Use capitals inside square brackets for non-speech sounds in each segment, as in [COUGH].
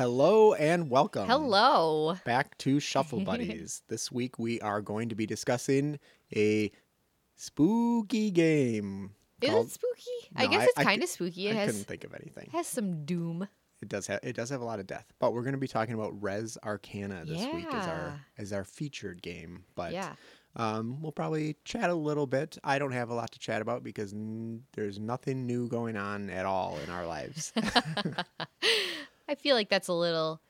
Hello and welcome. Hello. Back to Shuffle [LAUGHS] Buddies. this week we are going to be discussing a spooky game. Is called- it spooky? I guess I- it's kind of spooky. It I has couldn't think of anything. It has some doom. It does have it does have a lot of death, but we're going to be talking about Res Arcana this week as our as our featured game. But yeah. um, we'll probably chat a little bit. I don't have a lot to chat about because n- there's nothing new going on at all in our lives. [LAUGHS] [LAUGHS] I feel like that's a little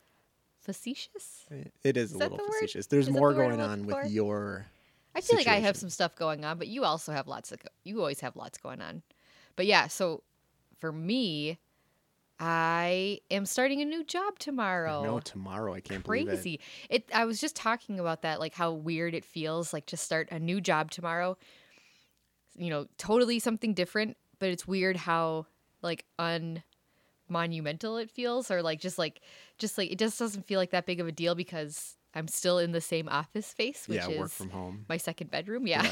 facetious. it is, Is a little the facetious. There's Is more the going on with for? your I feel like I have some stuff going on, but you also have lots of you always have lots going on. But yeah, so for me, I am starting a new job tomorrow. No, tomorrow. I can't believe it. crazy. It. I was just talking about that, like how weird it feels, like to start a new job tomorrow. You know, totally something different, but it's weird how like unmonumental it feels, or like just like just like it just doesn't feel like that big of a deal because I'm still in the same office space, which yeah, is work from home. my second bedroom. Yeah.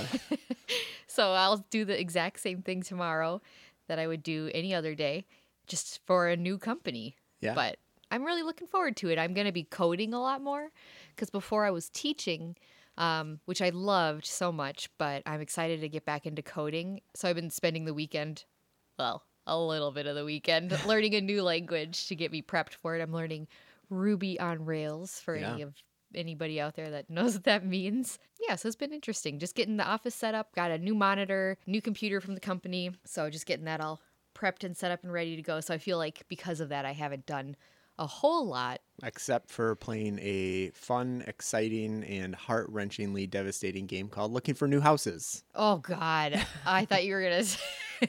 [LAUGHS] so I'll do the exact same thing tomorrow that I would do any other day, just for a new company. Yeah. But I'm really looking forward to it. I'm going to be coding a lot more because before I was teaching, um, which I loved so much, but I'm excited to get back into coding. So I've been spending the weekend, well, a little bit of the weekend, [LAUGHS] learning a new language to get me prepped for it. I'm learning Ruby on Rails for Yeah. any of anybody out there that [LAUGHS] knows what that means. Yeah, so it's been interesting. Just getting the office set up, got a new monitor, new computer from the company. So just getting that all prepped and set up and ready to go. So I feel like because of that, I haven't done a whole lot. Except for playing a fun, exciting, and heart wrenchingly devastating game called Looking for New Houses. Oh God, I thought you were gonna. s- [LAUGHS]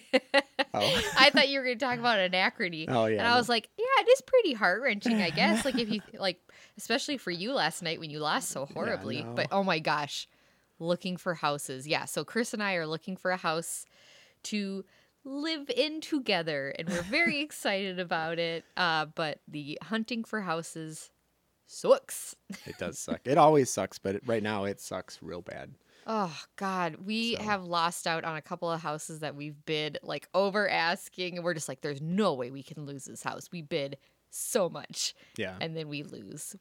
Oh. [LAUGHS] I thought you were gonna talk about anachrony. Oh, yeah, And I no. was like, yeah, it is pretty heart wrenching, I guess. Like if you like, especially for you last night when you lost so horribly. no. But oh my gosh, looking for houses. Yeah. So Chris and I are looking for a house to live in together, and we're very [LAUGHS] excited about it. Uh, but the hunting for houses sucks. It does [LAUGHS] suck. It always sucks, but it, right now it sucks real bad. Oh God, we So- have lost out on a couple of houses that we've bid like over asking, and we're just like, there's no way we can lose this house. We bid so much, Yeah. and then we lose.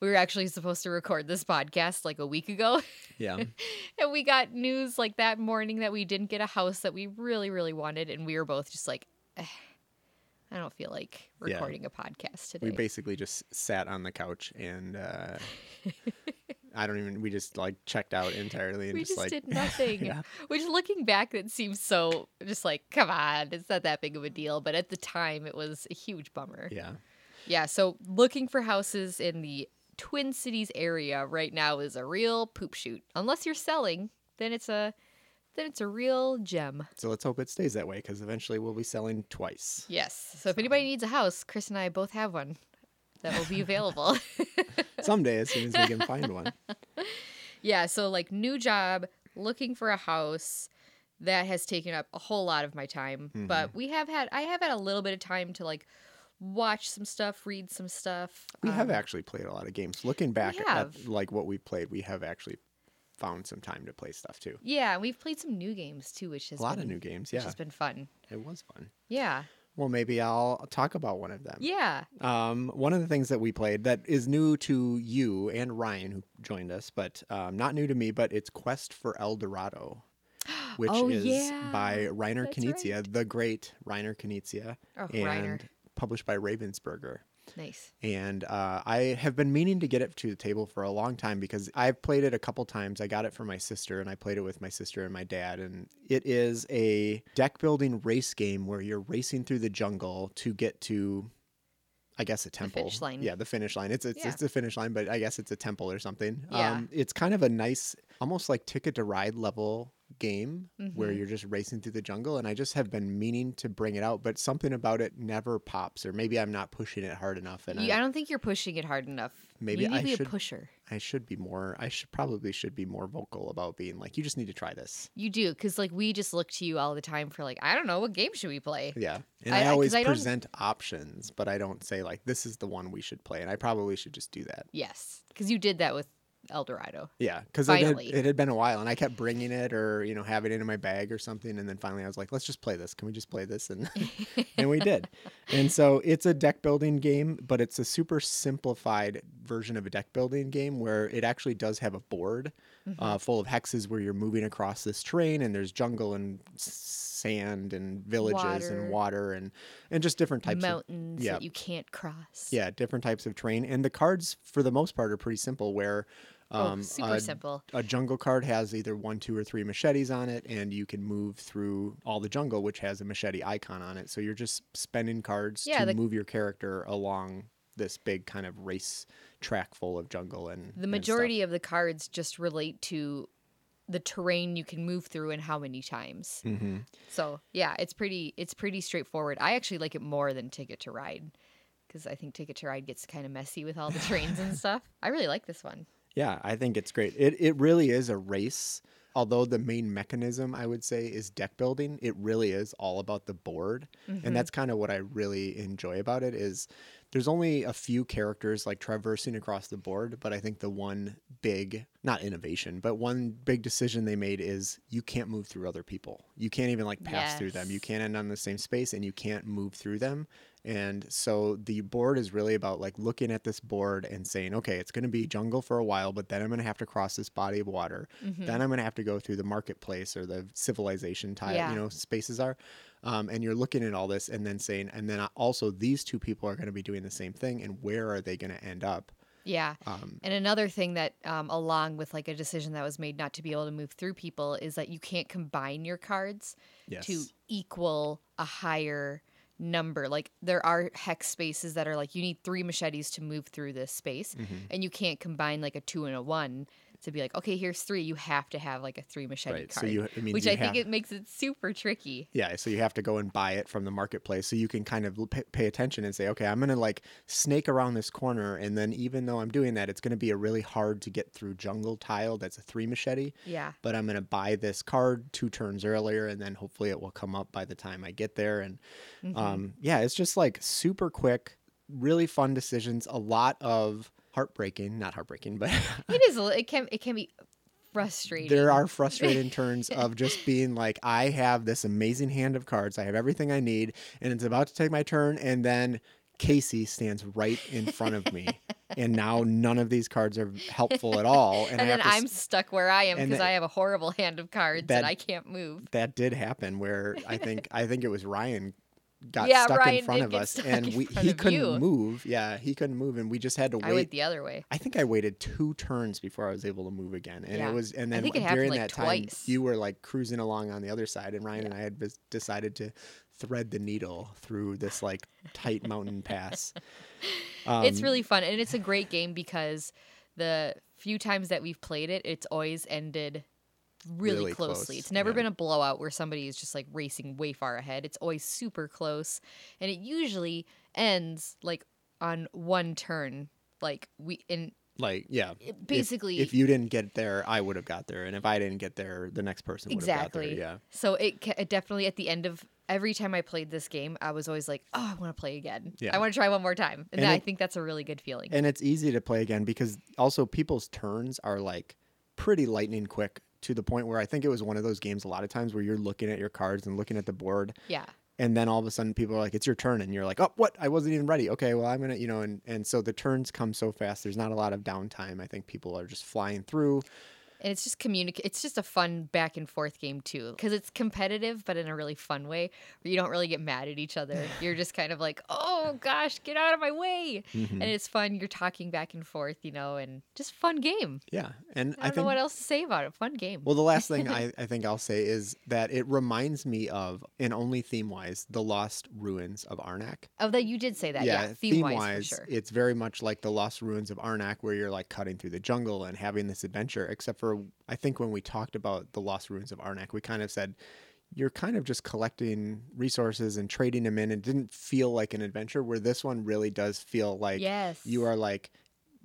We were actually supposed to record this podcast like a week ago, Yeah. [LAUGHS] and we got news like that morning that we didn't get a house that we really, really wanted, and we were both just like, "Eh, I don't feel like Yeah. recording a podcast today. We basically just sat on the couch and uh, [LAUGHS] I don't even, we just like checked out entirely and we just, just like, did [LAUGHS] nothing. yeah. Which, looking back, it seems so just like, come on, it's not that big of a deal. But at the time, it was a huge bummer. Yeah. Yeah. So looking for houses in the Twin Cities area right now is a real poop shoot. Unless you're selling, then it's a then it's a real gem. So let's hope it stays that way because eventually we'll be selling twice. Yes. So if anybody needs a house, Chris and I both have one that will be available. [LAUGHS] Someday, as soon as we can find one. [LAUGHS] Yeah, so like new job, looking for a house that has taken up a whole lot of my time. But mm-hmm. we have had I have had a little bit of time to like watch some stuff, read some stuff. We have um, actually played a lot of games. Looking back at like what we played, we have actually found some time to play stuff too. Yeah, we've played some new games too, which has A lot been, of new games, Yeah, which has been fun. It was fun. Yeah. Well, maybe I'll talk about one of them. Yeah. Um, one of the things that we played that is new to you and Ryan, who joined us, but um, not new to me, but it's Quest for El Dorado, [GASPS] which Oh, is yeah, by Reiner that's Knizia, the great Reiner Knizia, Oh, and Reiner. Published by Ravensburger. Nice. And uh, I have been meaning to get it to the table for a long time because I've played it a couple times. I got it for my sister, and I played it with my sister and my dad. And it is a deck building race game where you're racing through the jungle to get to, I guess, a temple. finish line. Yeah, the finish line. It's it's, Yeah. it's a finish line, but I guess it's a temple or something. Yeah. Um, it's kind of a nice, almost like Ticket to Ride level game where Mhm. you're just racing through the jungle. And I just have been meaning to bring it out, but something about it never pops, or maybe I'm not pushing it hard enough. And You, I, I don't think you're pushing it hard enough. Maybe I should- a pusher. I should be more. I should probably should be more vocal about being like, you just need to try this. You do, because like we just look to you all the time for like, I don't know, what game should we play? Yeah, and I- I, always present options, but I don't say like this is the one we should play, and I probably should just do that. Yes, because you did that with El Dorado. Yeah, because it had, Finally. it had been a while, and I kept bringing it or you know having it in my bag or something, and then finally I was like, let's just play this. Can we just play this? And [LAUGHS] and we did. And so it's a deck building game, but it's a super simplified version of a deck building game where it actually does have a board Mm-hmm. uh, full of hexes where you're moving across this terrain, and there's jungle and s- sand and villages Water. and water and and just different types of Mountains yeah. that you can't cross. yeah different types of terrain. And the cards for the most part are pretty simple. Where um, oh, super a simple. a jungle card has either one, two, or three machetes on it, and you can move through all the jungle, which has a machete icon on it. So you're just spending cards Yeah, to the- move your character along this big kind of race track full of jungle and The majority of the cards just relate to the terrain you can move through and how many times. hmm So yeah, it's pretty it's pretty straightforward. I actually like it more than Ticket to Ride because I think Ticket to Ride gets kind of messy with all the trains and [LAUGHS] stuff. I really like this one. Yeah, I think it's great. It it really is a race. Although the main mechanism I would say is deck building, it really is all about the board. Mm-hmm. And that's kind of what I really enjoy about it is there's only a few characters like traversing across the board, but I think the one big, not innovation, but one big decision they made is you can't move through other people. You can't even like pass through them. You can't end on the same space and you can't move through them. And so the board is really about like looking at this board and saying, okay, it's going to be jungle for a while, but then I'm going to have to cross this body of water. Mm-hmm. Then I'm going to have to go through the marketplace or the civilization tile, Yeah. you know, spaces are. Um, and you're looking at all this and then saying, and then also these two people are going to be doing the same thing. And where are they going to end up? Yeah. Um, And another thing that, um, along with like a decision that was made not to be able to move through people, is that you can't combine your cards yes. to equal a higher number. Like there are hex spaces that are like you need three machetes to move through this space, Mhm. and you can't combine like a two and a one to be like, okay, here's three. You have to have like a three machete Right. card, So you, it means which I think it makes it super tricky. Yeah, so you have to go and buy it from the marketplace. So you can kind of pay, attention and say, okay, I'm going to like snake around this corner. And then even though I'm doing that, it's going to be a really hard to get through jungle tile that's a three machete. Yeah. But I'm going to buy this card two turns earlier and then hopefully it will come up by the time I get there. And Mhm. um, yeah, it's just like super quick, really fun decisions, a lot of heartbreaking, not heartbreaking, but [LAUGHS] it is. It can. It can be frustrating. there are [LAUGHS] frustrating turns of just being like, I have this amazing hand of cards. I have everything I need, and it's about to take my turn, and then Casey stands right in front of me, and now none of these cards are helpful at all. And, [LAUGHS] And, then I'm s- stuck where I am because I have a horrible hand of cards that- and I can't move. that did happen where I think I think it was Ryan got Yeah, stuck in front of us, and we, he couldn't you. move. Yeah, he couldn't move, and we just had to I went wait. the other way. I think I waited two turns before I was able to move again, and Yeah. it was, and then it happened, during like, that time, you were like cruising along on the other side, and Ryan and I had decided to thread the needle through this like tight mountain pass. [LAUGHS] it's Um, really fun and it's a great game because the few times that we've played it, it's always ended really, Really closely. close, It's never yeah. been a blowout where somebody is just like racing way far ahead. It's always super close and it usually ends like on one turn. Like we in like yeah. it if- basically if, you didn't get there, I would have got there, and if I didn't get there, the next person would have got Exactly. there. Yeah. So it, it definitely at the end of every time I played this game, I was always like, "Oh, I want to play again. Yeah. I want to try one more time." And, And I it- think that's a really good feeling. and it's easy to play again because also people's turns are like pretty lightning quick to the point where I think it was one of those games a lot of times where you're looking at your cards and looking at the board. Yeah, and then all of a sudden people are like it's your turn. And you're like oh what? I wasn't even ready. Okay well I'm gonna you know and and so the turns come so fast. There's not a lot of downtime. I think people are just flying through and it's just communicate. It's just a fun back and forth game too, because it's competitive, but in a really fun way where you don't really get mad at each other. [LAUGHS] You're just kind of like, "Oh gosh, get out of my way!" Mhm. And it's fun. You're talking back and forth, you know, and just fun game. yeah and I I, don't think know what else to say about it. Fun game. Well, the last thing I, [LAUGHS] I think I'll say is that it reminds me of, and only theme wise, the Lost Ruins of Arnak. oh, that you did say that. Yeah, theme wise sure. it's very much like the Lost Ruins of Arnak, where you're like cutting through the jungle and having this adventure. Except for, I think when we talked about the Lost Ruins of Arnak, we kind of said you're kind of just collecting resources and trading them in. It didn't feel like an adventure, where this one really does feel like yes, you are like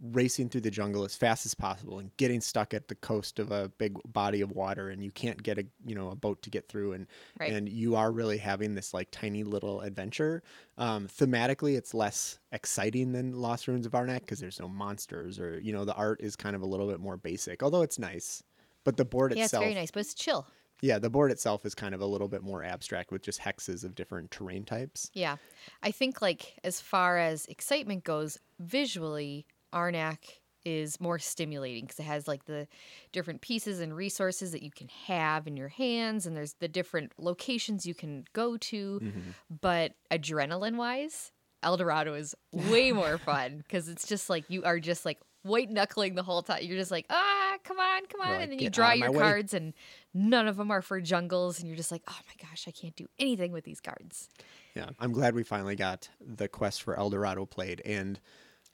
racing through the jungle as fast as possible and getting stuck at the coast of a big body of water and you can't get a you know a boat to get through and Right. and you are really having this like tiny little adventure um, thematically it's less exciting than lost ruins of arnak because there's no monsters or you know the art is kind of a little bit more basic although it's nice but the board itself Yeah, it's very nice, but it's chill. yeah the board itself is kind of a little bit more abstract with just hexes of different terrain types Yeah. I think like as far as excitement goes, visually, Arnak is more stimulating because it has like the different pieces and resources that you can have in your hands and there's the different locations you can go to. Mm-hmm. But adrenaline wise, El Dorado is way [LAUGHS] more fun because it's just like you are just like white knuckling the whole time. You're just like, ah, come on, come on. Like, and then you draw out of my your way." cards and none of them are for jungles. And you're just like, oh my gosh, I can't do anything with these cards. yeah i'm glad we finally got the quest for el dorado played and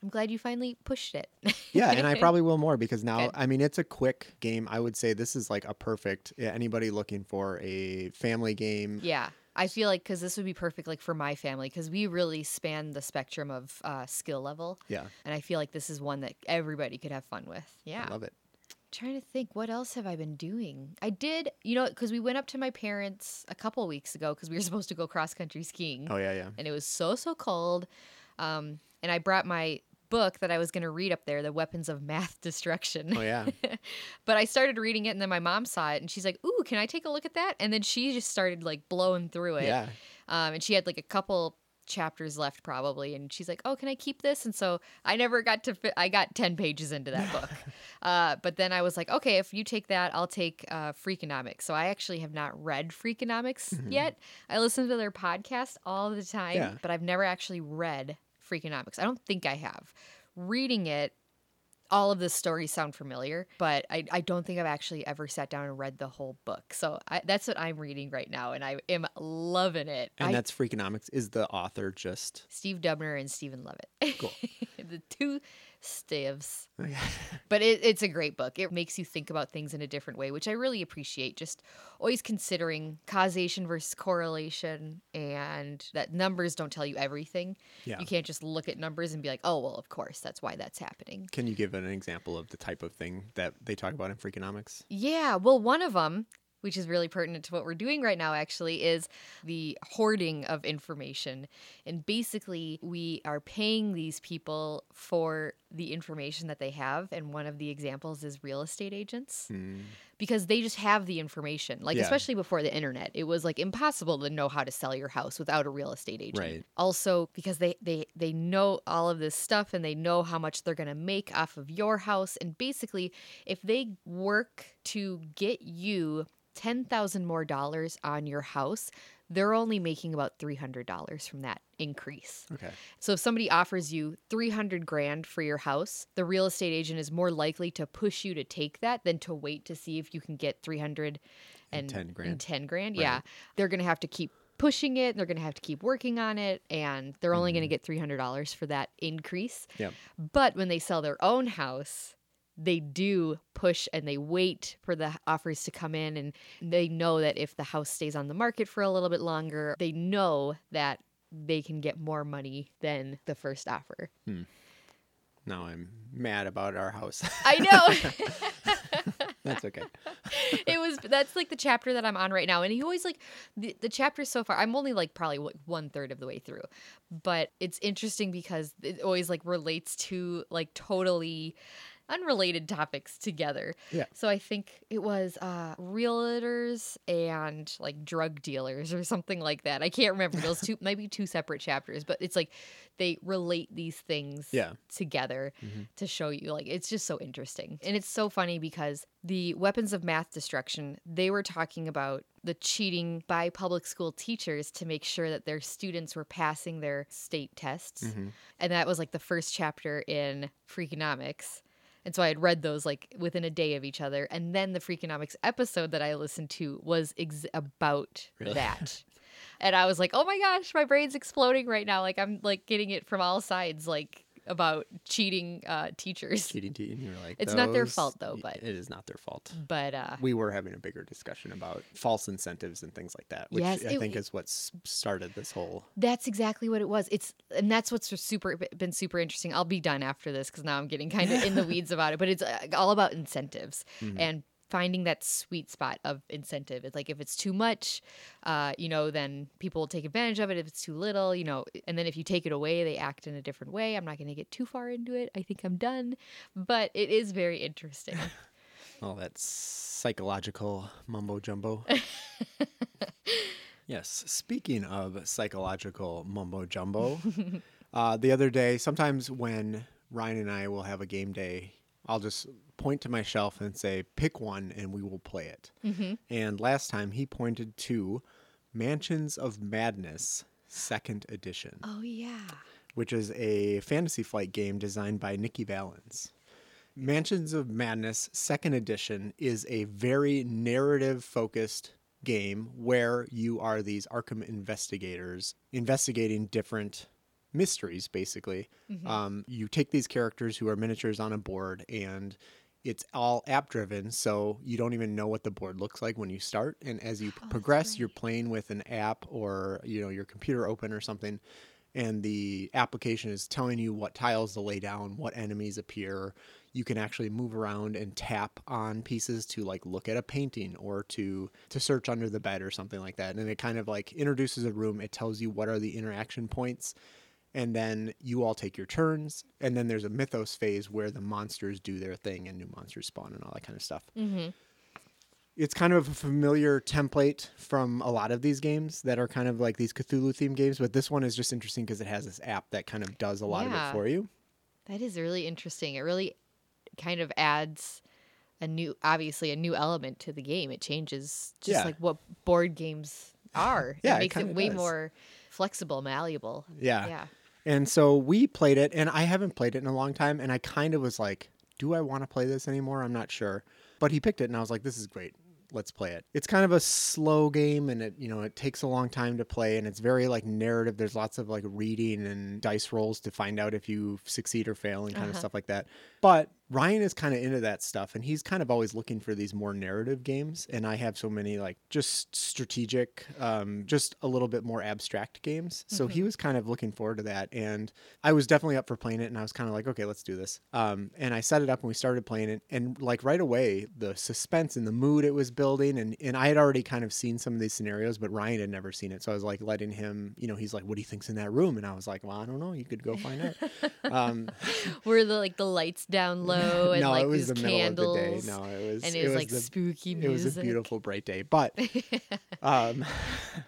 I'm glad you finally pushed it. yeah and i [LAUGHS] probably will more because now Good. i mean it's a quick game. I would say this is like a perfect anybody looking for a family game. Yeah. I feel like because this would be perfect, like for my family, because we really span the spectrum of uh, skill level, yeah. And I feel like this is one that everybody could have fun with. Yeah, i love it. Trying to think what else have i been doing? I did you know because we went up to my parents a couple weeks ago because we were [LAUGHS] supposed to go cross country skiing. Oh yeah yeah. And it was so so cold. Um, and i brought my book that i was going to read up there the weapons of math [LAUGHS] destruction. Oh yeah. [LAUGHS] But i started reading it and then my mom saw it and she's like ooh can i take a look at that? And then she just started like blowing through it. Yeah. Um, and she had like a couple chapters left probably and she's like oh can i keep this? And so i never got to fi- i got 10 pages into that book. [LAUGHS] Uh, but then i was like okay if you take that i'll take uh, freakonomics. So i actually have not read freakonomics yet. I listen to their podcast all the time Yeah. but i've never actually read freakonomics i don't think i have reading it all of the stories sound familiar, but I, I don't think I've actually ever sat down and read the whole book. So I, that's what I'm reading right now, and I am loving it. and I, that's freakonomics is the author just Steve Dubner and Stephen Levitt. Cool. [LAUGHS] the two Stives. [LAUGHS] But it, it's a great book. It makes you think about things in a different way, which I really appreciate. Just always considering causation versus correlation and that numbers don't tell you everything. Yeah. You can't just look at numbers and be like, oh, well, of course, that's why that's happening. can you give an example of the type of thing that they talk about in freakonomics Yeah, well, one of them, which is really pertinent to what we're doing right now, actually, is the hoarding of information. And basically, we are paying these people for the information that they have. And one of the examples is real estate agents Hmm. because they just have the information. Like, Yeah. especially before the internet, it was like impossible to know how to sell your house without a real estate agent. Right. Also, because they they they know all of this stuff and they know how much they're going to make off of your house and basically if they work to get you 10,000 more dollars on your house, they're only making about $300 from that increase. okay So if somebody offers you 300 grand for your house, the real estate agent is more likely to push you to take that than to wait to see if you can get 300 and, And 10 grand. and 10 grand. Right. Yeah. They're going to have to keep pushing it, they're going to have to keep working on it and they're only going to mm-hmm. get $300 for that increase. Yep. But when they sell their own house, they do push and they wait for the offers to come in and they know that if the house stays on the market for a little bit longer, they know that they can get more money than the first offer. Hmm. now i'm mad about our house I know. [LAUGHS] [LAUGHS] that's okay it was that's like the chapter that I'm on right now, and he always like the the chapters so far. I'm only like probably one third of the way through, but it's interesting because it always like relates to like totally unrelated topics together. Yeah. So I think it was uh realtors and like drug dealers or something like that. I can't remember those two [LAUGHS] maybe two separate chapters, but it's like they relate these things Yeah. together Mhm. to show you like it's just so interesting. And it's so funny because the weapons of math destruction, they were talking about the cheating by public school teachers to make sure that their students were passing their state tests. Mhm. And that was like the first chapter in Freakonomics. And so I had read those like within a day of each other. And then the Freakonomics episode that I listened to was ex- about Really? that. [LAUGHS] and I was like, oh my gosh, my brain's exploding right now. Like I'm like getting it from all sides. Like about cheating uh, teachers. cheating tea, you're like, It's not their fault, though, but- it is not their fault. But uh, We were having a bigger discussion about false incentives and things like that, which Yes, I it- think is what started this whole. That's exactly what it was. It's and that's what's super been super interesting. I'll be done after this because now I'm getting kind of in the [LAUGHS] weeds about it. But it's uh, all about incentives Mm-hmm. and finding that sweet spot of incentive. It's like if it's too much, uh, you know, then people will take advantage of it. If it's too little, you know, and then if you take it away, they act in a different way. I'm not going to get too far into it. I think I'm done, but it is very interesting. [LAUGHS] All that psychological mumbo jumbo. [LAUGHS] yes. Speaking of psychological mumbo jumbo, uh, the other day, sometimes when Ryan and I will have a game day, I'll just point to my shelf and say, pick one and we will play it. Mm-hmm. And last time he pointed to Mansions of Madness, second edition, oh yeah. which is a fantasy flight game designed by Nikki Valens. Mansions of Madness Second Edition is a very narrative focused game where you are these Arkham investigators investigating different mysteries, basically. Um, you take these characters who are miniatures on a board and it's all app driven, so you don't even know what the board looks like when you start. And as you progress, you're playing with an app or you know your computer open or something, and the application is telling you what tiles to lay down, what enemies appear. You can actually move around and tap on pieces to like look at a painting or to to search under the bed or something like that. And it kind of like introduces a room. It tells you what are the interaction points and then you all take your turns and then there's a mythos phase where the monsters do their thing and new monsters spawn and all that kind of stuff Mm-hmm. it's kind of a familiar template from a lot of these games that are kind of like these cthulhu themed games but this one is just interesting because it has this app that kind of does a lot of it for you That is really interesting. It really kind of adds a new, obviously, a new element to the game. It changes just Yeah. like what board games [LAUGHS] are. Yeah, it it makes it, kinda way does. more flexible, malleable. yeah Yeah. And so we played it and i haven't played it in a long time and i kind of was like do i want to play this anymore? I'm not sure. But he picked it and i was like this is great. Let's play it. It's kind of a slow game and it you know it takes a long time to play and it's very like narrative. There's lots of like reading and dice rolls to find out if you succeed or fail and kind of Uh-huh. stuff like that. But ryan is kind of into that stuff and he's kind of always looking for these more narrative games and i have so many like just strategic um, just a little bit more abstract games. So he was kind of looking forward to that and i was definitely up for playing it and i was kind of like okay let's do this. Um, and i set it up and we started playing it and like right away the suspense and the mood it was building and, and i had already kind of seen some of these scenarios but ryan had never seen it. So i was like letting him you know he's like what do you think's in that room? And i was like well i don't know. You could go find out. [LAUGHS] Um, Were the like the lights down [LAUGHS] low and no like it was the middle candles? of the day. no it was and it was, like the, spooky it was a beautiful bright day. But [LAUGHS] um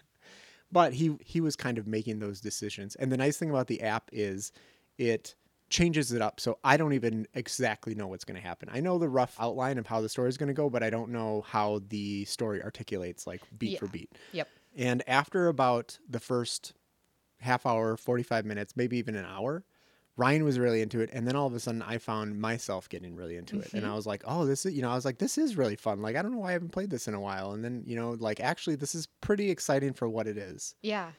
[LAUGHS] but he he was kind of making those decisions. And the nice thing about the app is it changes it up. So i don't even exactly know what's going to happen. I know the rough outline of how the story is going to go but i don't know how the story articulates like beat for beat. Yep. and after about the first half hour 45 minutes maybe even an hour Ryan was really into it, and then all of a sudden, I found myself getting really into it, and I was like, "Oh, this is," you know, I was like, "This is really fun." Like, I don't know why I haven't played this in a while, and then, you know, like actually, this is pretty exciting for what it is. Yeah.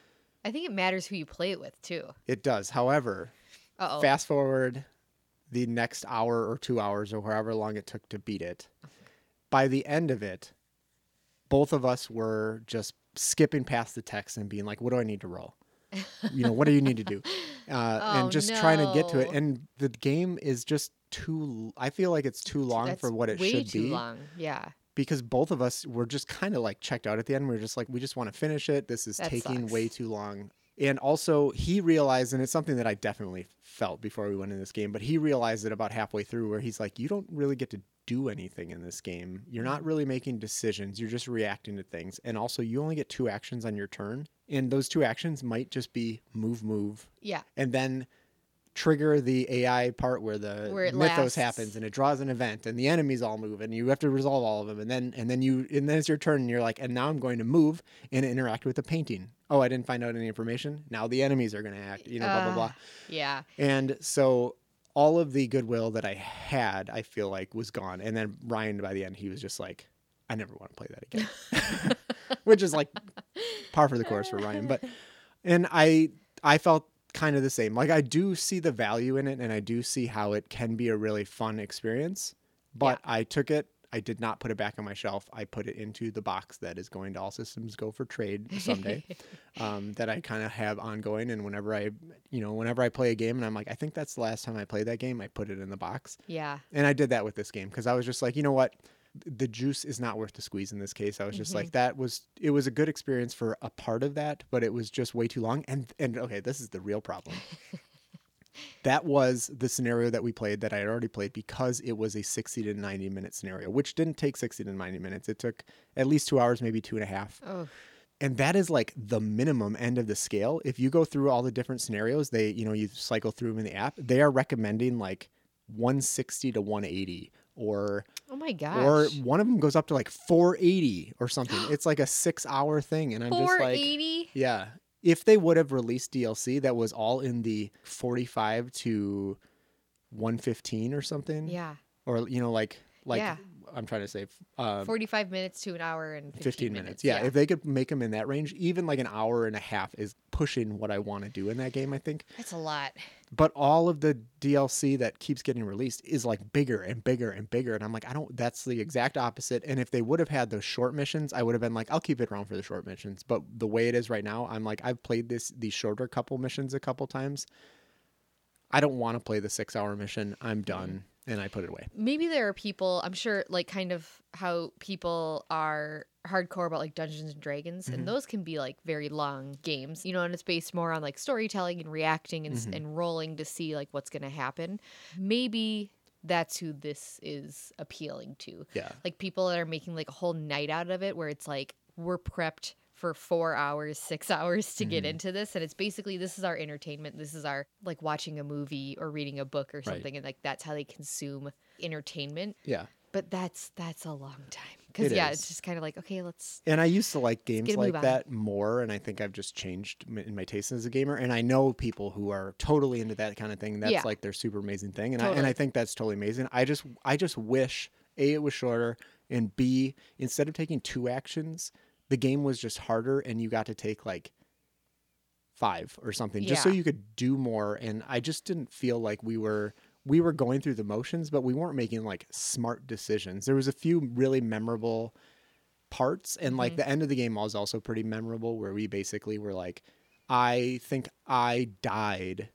I think it matters who you play it with too. It does. However, Uh oh. fast forward the next hour or two hours or however long it took to beat it. By the end of it, both of us were just skipping past the text and being like, "What do I need to roll?" You know, what do you need to do? [LAUGHS] Uh, Oh, and just trying to get to it. And the game is just too. I feel like it's too long That's for what it should too be. long. Yeah. Because both of us were just kind of like checked out at the end. We are just like, we just want to finish it. This is That taking sucks. way too long. And also, he realized, and it's something that I definitely felt before we went in this game, but he realized it about halfway through where he's like, you don't really get to do anything in this game. You're not mm-hmm. really making decisions. You're just reacting to things. And also, you only get two actions on your turn. And those two actions might just be move, move, Yeah. and then trigger the AI part where the Where mythos lasts. happens and it draws an event and the enemies all move and you have to resolve all of them and then and then you and then it's your turn and you're like and now I'm going to move and interact with the painting. Oh, I didn't find out any information. Now the enemies are going to act, you know, blah blah blah. Ah, Yeah. And so all of the goodwill that I had, I feel like was gone. And then Ryan by the end he was just like I never want to play that again. [LAUGHS] [LAUGHS] Which is like par for the course for Ryan, but and I I felt kind of the same. Like I do see the value in it and I do see how it can be a really fun experience. But I took it I did not put it back on my shelf. I put it into the box that is going to All Systems Go for trade someday. [LAUGHS] um, that I kind of have ongoing, and whenever I, you know, whenever I play a game, and I'm like, I think that's the last time I played that game. I put it in the box, Yeah. and I did that with this game because I was just like, you know what, the juice is not worth the squeeze in this case. I was just like, mm-hmm. that was it was a good experience for a part of that, but it was just way too long. And and okay, this is the real problem. [LAUGHS] that was the scenario that we played that I had already played because it was a 60 to 90 minute scenario, which didn't take 60 to 90 minutes. It took at least two hours, maybe two and a half. Oh, And that is like the minimum end of the scale. If you go through all the different scenarios, they, you know, you cycle through them in the app, they are recommending like 160 to 180 or oh my gosh. or one of them goes up to like 480 or [GASPS] something. it's like a 6 hour thing and I'm just like 480. yeah. If they would have released DLC that was all in the 45 to 115 or something, yeah. or you know, like like Yeah. I'm trying to say, um, 45 minutes to an hour and 15, 15 minutes. Yeah, if they could make them in that range, even like an hour and a half is pushing what I want to do in that game. I think. That's a lot. But all of the DLC that keeps getting released is like bigger and bigger and bigger. And I'm like, I don't, that's the exact opposite. And if they would have had those short missions, I would have been like, I'll keep it around for the short missions. But the way it is right now, I'm like, I've played this, these shorter couple missions a couple times. I don't want to play the six hour mission. I'm done. Mm-hmm. And I put it away. Maybe there are people, I'm sure, like kind of how people are hardcore about like Dungeons and Dragons, Mm-hmm. and those can be like very long games, you know, and it's based more on like storytelling and reacting and, Mm-hmm. and rolling to see like what's going to happen. Maybe that's who this is appealing to. Yeah. Like people that are making like a whole night out of it where it's like we're prepped for four hours, six [LAUGHS] hours to Mm-hmm. get into this. And it's basically this is our entertainment. This is our like watching a movie or reading a book or Right. something. And like that's how they consume entertainment. Yeah. But that's that's a long time. Because It yeah, is. it's just kind of like, okay, let's And I used to like games like on. that more, and I think I've just changed in my taste as a gamer. And I know people who are totally into that kind of thing. That's Yeah. like their super amazing thing, and I and I think that's totally amazing. I just I just wish a it was shorter, and b instead of taking two actions, the game was just harder, and you got to take like five or something, just so you could do more. And I just didn't feel like we were we were going through the motions, but we weren't making like smart decisions. There was a few really memorable parts and like mm-hmm. the end of the game was also pretty memorable where we basically were like i think i died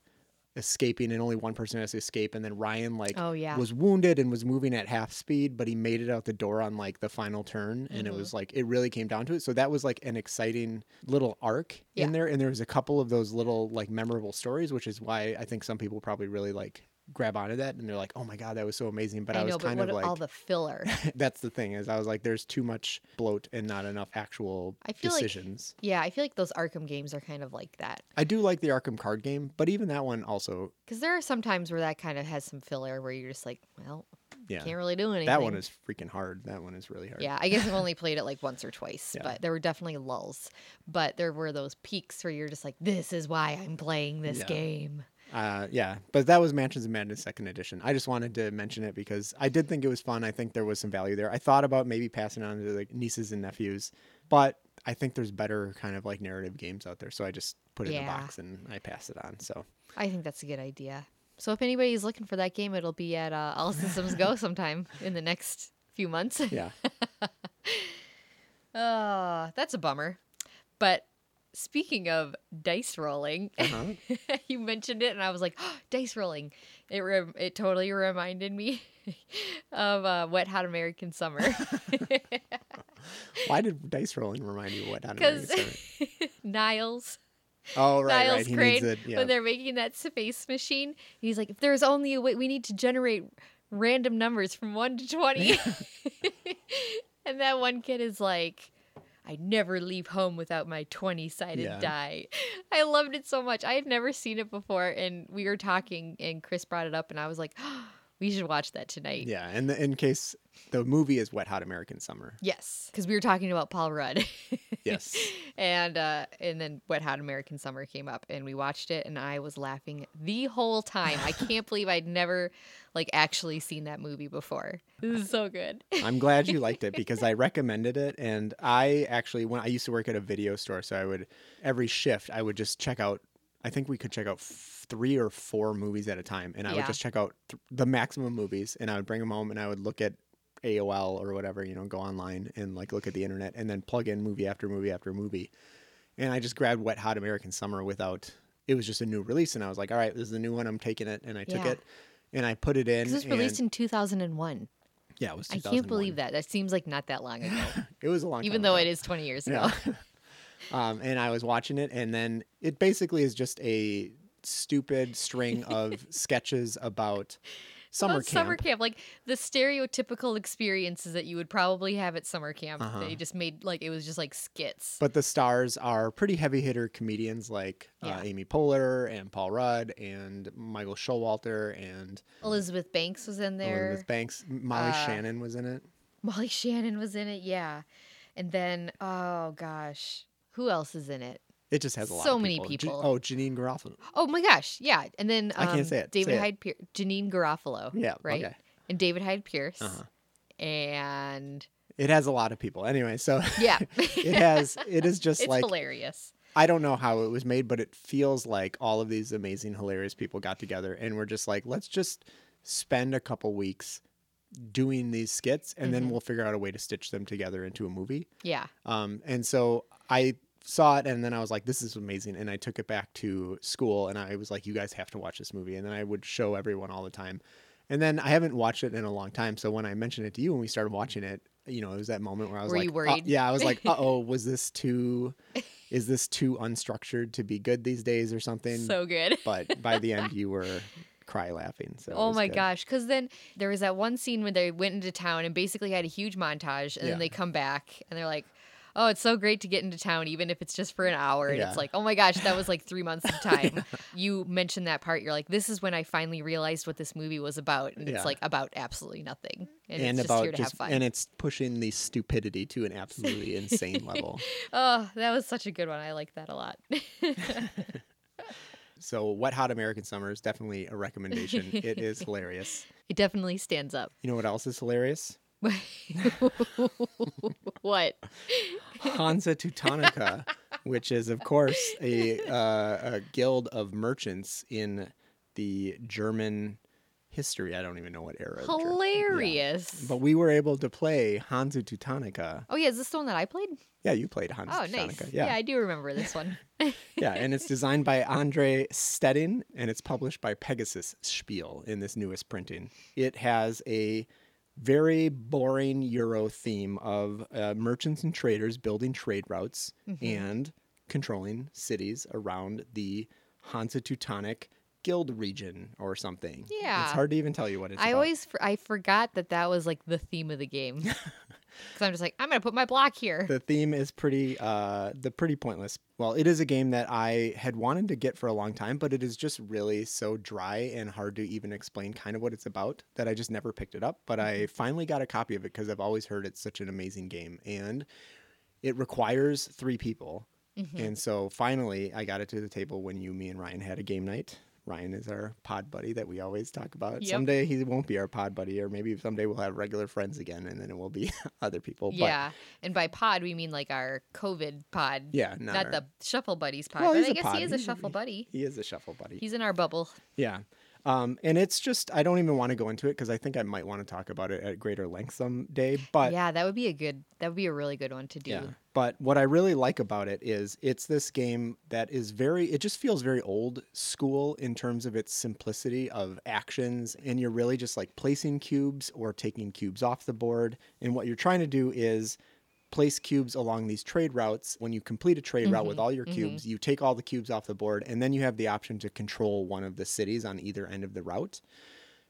escaping and only one person has to escape and then ryan like Oh, yeah. was wounded and was moving at half speed but he made it out the door on like the final turn and it Mm-hmm. was like it really came down to it so that was like an exciting little arc Yeah. in there and there was a couple of those little like memorable stories which is why i think some people probably really like grab onto that and they're like oh my god that was so amazing but i, I was know, but kind of like all the filler. [LAUGHS] that's the thing is I was like, there's too much bloat and not enough actual I feel like- decisions. yeah, I feel like those Arkham games are kind of like that. I do like the Arkham card game, but even that one also, Because there are some times where that kind of has some filler where you're just like, well, yeah, can't really do anything. that one is freaking hard. That one is really hard. Yeah, I guess I've only [LAUGHS] played it like once or twice, Yeah. but there were definitely lulls. But there were those peaks where you're just like, this is why I'm playing this Yeah. game. Uh, yeah, but that was Mansions of Madness second edition. I just wanted to mention it because I did think it was fun. I think there was some value there. I thought about maybe passing it on to the nieces and nephews, but I think there's better kind of like narrative games out there. So I just put it in a box and I passed it on. So I think that's a good idea. So if anybody's looking for that game, it'll be at uh, All Systems Go [LAUGHS] sometime in the next few months. yeah, [LAUGHS] Oh, that's a bummer. But speaking of dice rolling, Uh-huh. [LAUGHS] you mentioned it, and I was like, dice rolling. It rem- it totally reminded me [LAUGHS] of uh, Wet Hot American Summer [LAUGHS] why did dice rolling remind you of what? Hot American Summer? Niles. Oh right, Niles right. He Crane needs it. Yeah. when they're making that space machine. He's like, if there's only a way, we need to generate random numbers from one to twenty. and that one kid is like, I never leave home without my twenty-sided Yeah. die. I loved it so much. I had never seen it before, and we were talking, and Chris brought it up, and I was like, [GASPS] oh, we should watch that tonight. Yeah, and the, in case the movie is Wet Hot American Summer. Yes, because we were talking about Paul Rudd. [LAUGHS] Yes. and uh, and then Wet Hot American Summer came up, and we watched it, and I was laughing the whole time. I [LAUGHS] can't believe I'd never like actually seen that movie before. This is so good. I'm glad you liked it [LAUGHS] because I recommended it and I actually when I used to work at a video store so I would every shift I would just check out I think we could check out f- three or four movies at a time, and I would just check out th- the maximum movies, and I would bring them home, and I would look at AOL or whatever, you know, go online and like look at the internet, and then plug in movie after movie after movie, and I just grabbed Wet Hot American Summer without. It was just a new release, and I was like, all right, this is the new one. I'm taking it, and I took Yeah. it, and I put it in. This was released and- in 2001. yeah, it was. I can't believe that. That seems like not that long ago, [LAUGHS] It was a long. even though ago. it is 20 years ago. Yeah. [LAUGHS] um, and I was watching it, and then it basically is just a stupid string of [LAUGHS] sketches about summer camp. Summer camp, like the stereotypical experiences that you would probably have at summer camp. Uh-huh. They just made like it was just like skits. But the stars are pretty heavy hitter comedians like Yeah. uh, Amy Poehler and Paul Rudd and Michael Showalter and Elizabeth Banks was in there. Elizabeth Banks. Molly Uh, Shannon was in it. Molly Shannon was in it, yeah. And then oh gosh, who else is in it? It just has a lot. so of many Ja- people. oh, Janeane Garofalo. Oh my gosh, yeah. And then um, I can't say it. David Say. Hyde Pierce, Janeane Garofalo, Yeah. right? Okay. And David Hyde Pierce, Uh-huh. and It has a lot of people. Anyway, so [LAUGHS] yeah, it has. It is [LAUGHS] just it's like hilarious. I don't know how it was made, but it feels like all of these amazing, hilarious people got together and we're just like, let's just spend a couple weeks doing these skits and then Mhm. we'll figure out a way to stitch them together into a movie. Yeah, Um, and so I saw it and then I was like, this is amazing. And I took it back to school and I was like, you guys have to watch this movie. And then I would show everyone all the time. And then I haven't watched it in a long time. So when I mentioned it to you when we started watching it, you know, it was that moment where I was Were like, you uh, worried? yeah, I was like, [LAUGHS] uh oh, was this too, is this too unstructured to be good these days or something? so good. [LAUGHS] but by the end, you were cry laughing. So oh my good. gosh! Because then there was that one scene where they went into town and basically had a huge montage, and Yeah. then they come back and they're like. Oh, it's so great to get into town, even if it's just for an hour. And Yeah. it's like, oh my gosh, that was like three months of [LAUGHS] time. You mentioned that part. You're like, this is when I finally realized what this movie was about. And Yeah. it's like about absolutely nothing. And, And, it's just about here to just, have fun. and it's pushing the stupidity to an absolutely insane [LAUGHS] level. oh, that was such a good one. I like that a lot. [LAUGHS] So, Wet Hot American Summer is definitely a recommendation. it is hilarious. it definitely stands up. You know what else is hilarious? [LAUGHS] what? Hansa Teutonica, which is, of course, a, [LAUGHS] uh, a guild of merchants in the German history. I don't even know what era. Ger- yeah. Hilarious. But we were able to play Hansa Teutonica. Oh yeah, is this the one that I played? Yeah, you played Hansa Oh, Teutonica. nice. Yeah. I do remember this one. [LAUGHS] yeah, and it's designed by Andre Steding and it's published by Pegasus Spiel in this newest printing. It has a very boring Euro theme of uh, merchants and traders building trade routes Mm-hmm. and controlling cities around the Hansa Teutonic Guild region or something. Yeah. It's hard to even tell you what it's I about. always for- I forgot that that was like the theme of the game. [LAUGHS] Because I'm just like I'm gonna put my block here. the theme is pretty uh the pretty pointless. Well it is a game that i had wanted to get for a long time but it is just really so dry and hard to even explain kind of what it's about that i just never picked it up. But i finally got a copy of it because i've always heard it's such an amazing game and it requires three people. Mm-hmm. and so finally i got it to the table when you me and ryan had a game night ryan is our pod buddy that we always talk about Yep. someday he won't be our pod buddy or maybe someday we'll have regular friends again and then it will be [LAUGHS] other people but yeah, and by pod we mean like our COVID pod. yeah not, Not our- the Shuffle Buddies pod. Well, but I guess pod. he is a Shuffle Buddy. He is a shuffle buddy. He's in our bubble. yeah. Um, and it's just, I don't even want to go into it because I think I might want to talk about it at greater length someday. But yeah, that would be a good. That would be a really good one to do. yeah. But what I really like about it is it's this game that is very, it just feels very old school in terms of its simplicity of actions. And you're really just like placing cubes or taking cubes off the board. And what you're trying to do is place cubes along these trade routes. When you complete a trade route with Mhm, all your mhm. cubes, you take all the cubes off the board, and then you have the option to control one of the cities on either end of the route.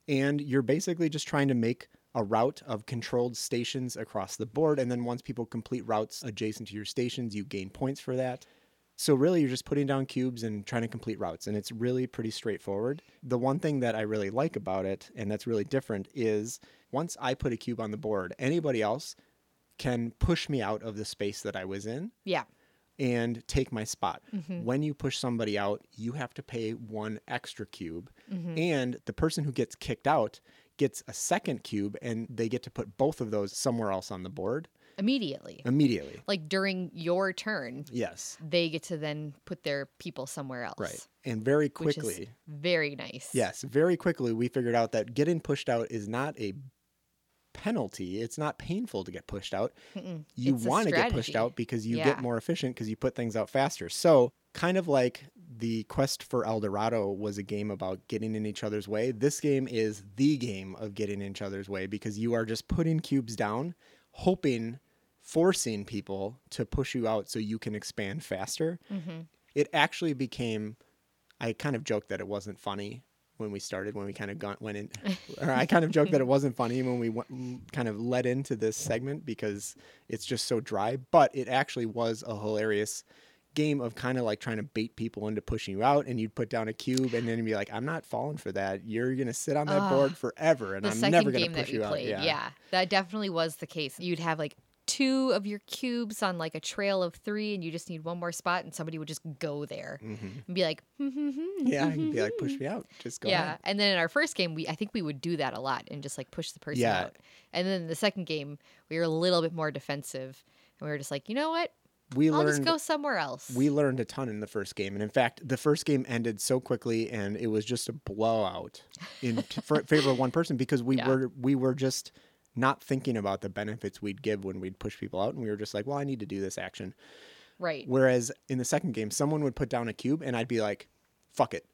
And you're basically just trying to make a route of controlled stations across the board. And then once people complete routes adjacent to your stations, you gain points for that. So really, you're just putting down cubes and trying to complete routes, and it's really pretty straightforward. The one thing that I really like about it, and that's really different, is once I put a cube on the board, anybody else can push me out of the space that I was in Yeah. and take my spot. Mhm. When you push somebody out, you have to pay one extra cube, Mhm. and the person who gets kicked out gets a second cube, and they get to put both of those somewhere else on the board. Immediately. immediately. Like during your turn, Yes. they get to then put their people somewhere else. Right. And very Which quickly, is very nice. yes, very quickly, we figured out that getting pushed out is not a penalty. It's not painful to get pushed out. Mm-mm. You want to get pushed out because you Yeah. get more efficient because you put things out faster. So, kind of like the quest for El Dorado was a game about getting in each other's way, this game is the game of getting in each other's way because you are just putting cubes down, hoping, forcing people to push you out so you can expand faster. hmm It actually became, I kind of joked that it wasn't funny when we started, when we kind of got, went in, [LAUGHS] or I kind of joked that it wasn't funny when we went, kind of led into this segment because it's just so dry, but it actually was a hilarious game of kind of like trying to bait people into pushing you out and you'd put down a cube and then you'd be like i'm not falling for that you're gonna sit on that Ugh. board forever and i'm never gonna game push you out played, yeah. yeah. that definitely was the case. You'd have like two of your cubes on like a trail of three, and you just need one more spot, and somebody would just go there Mhm. and be like, yeah you'd be like push [LAUGHS] me out just go yeah. ahead. And then in our first game, we I think we would do that a lot and just like push the person Yeah. out. And then the second game, we were a little bit more defensive, and we were just like, you know what? we I'll learned just go somewhere else. we learned a ton in the first game and in fact the first game ended so quickly and it was just a blowout in t- favor of one person because we [LAUGHS] Yeah. were we were just not thinking about the benefits we'd give when we'd push people out and we were just like well i need to do this action right. whereas in the second game someone would put down a cube and i'd be like fuck it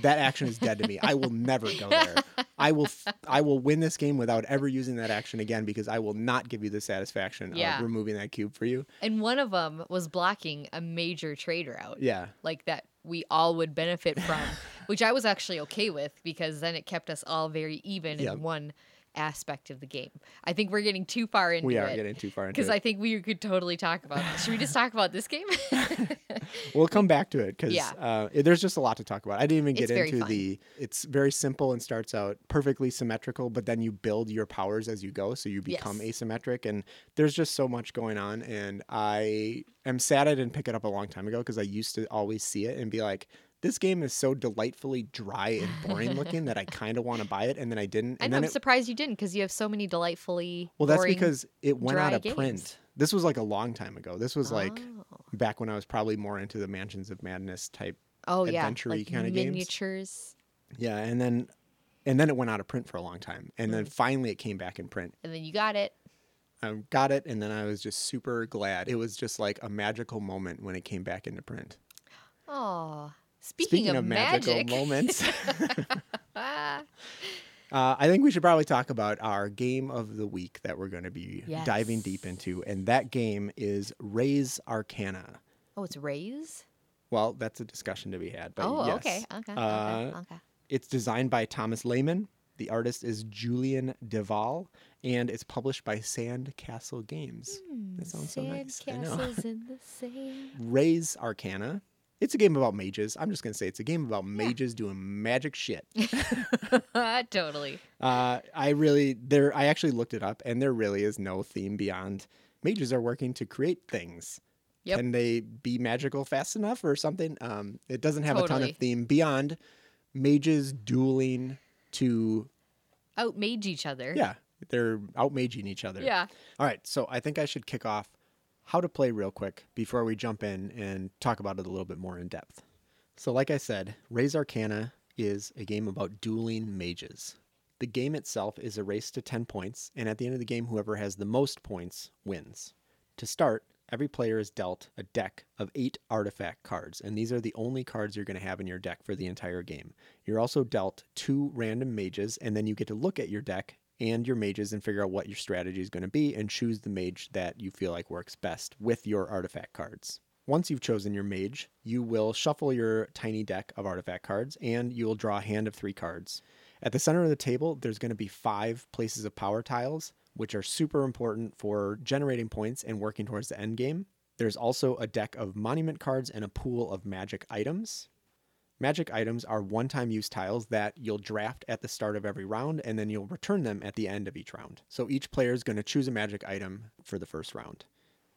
that action is dead to me i will never go there [LAUGHS] i will f- i will win this game without ever using that action again because i will not give you the satisfaction Yeah. of removing that cube for you And one of them was blocking a major trade route. yeah like that we all would benefit from, [LAUGHS] which I was actually okay with because then it kept us all very even Yep. in one aspect of the game. I think we're getting too far into we are it getting too far into it. because I think we could totally talk about. Should we just talk about this game? [LAUGHS] We'll come back to it because Yeah. uh, there's just a lot to talk about. I didn't even get It's into the. It's very simple and starts out perfectly symmetrical, but then you build your powers as you go, so you become Yes. asymmetric. And there's just so much going on. And I am sad I didn't pick it up a long time ago because I used to always see it and be like, "This game is so delightfully dry and boring looking that I [LAUGHS] kind of want to buy it," and then I didn't. And. I'm then it, surprised you didn't because you have so many delightfully. well, that's boring- because it went out of games. print. This was like a long time ago. This was like Oh, back when I was probably more into the Mansions of Madness type oh yeah, like kinda games. miniatures, Yeah, and then and then it went out of print for a long time, and Mm. then finally it came back in print. and then you got it. I got it, and then I was just super glad. It was just like a magical moment when it came back into print. Oh, speaking, of, magic, moments, [LAUGHS] [LAUGHS] uh, I think we should probably talk about our game of the week that we're going to be diving deep into, and that game is Raise Arcana. oh, it's Raise. Well, that's a discussion to be had, but Oh, yes. okay, okay, Uh, okay, okay. It's designed by Thomas Lehmann. The artist is Julien Delval, and it's published by Sandcastle Games. that sounds so nice. Sandcastles [LAUGHS] in the sand. Raise Arcana. It's a game about mages. I'm just gonna say it's a game about mages doing magic shit. [LAUGHS] totally. Uh, I really there. I actually looked it up, and there really is no theme beyond mages are working to create things. Yep. Can they be magical fast enough or something? Um, it doesn't have a ton of theme beyond mages dueling to Outmage each other. yeah, they're outmaging each other. Yeah. All right, so I think I should kick off how to play real quick before we jump in and talk about it a little bit more in depth. So, like I said, Raise Arcana is a game about dueling mages. The game itself is a race to 10 points, and at the end of the game, whoever has the most points wins. To start, every player is dealt a deck of eight artifact cards, and these are the only cards you're going to have in your deck for the entire game. You're also dealt two random mages, and then you get to look at your deck and your mages and figure out what your strategy is going to be and choose the mage that you feel like works best with your artifact cards. Once you've chosen your mage, you will shuffle your tiny deck of artifact cards and you will draw a hand of three cards. At the center of the table, there's going to be five places of power tiles, which are super important for generating points and working towards the end game. There's also a deck of monument cards and a pool of magic items. Magic items are one time use tiles that you'll draft at the start of every round and then you'll return them at the end of each round. So each player is going to choose a magic item for the first round.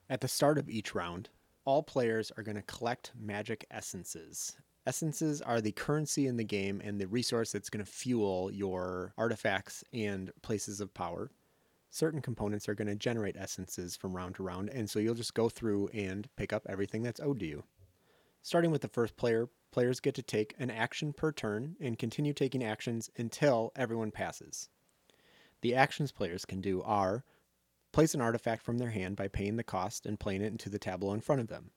At the start of each round, all players are going to collect magic essences. Essences are the currency in the game and the resource that's going to fuel your artifacts and places of power. certain components are going to generate essences from round to round, and so you'll just go through and pick up everything that's owed to you. Starting with the first player, players get to take an action per turn and continue taking actions until everyone passes. The actions players can do are place an artifact from their hand by paying the cost and playing it into the tableau in front of them.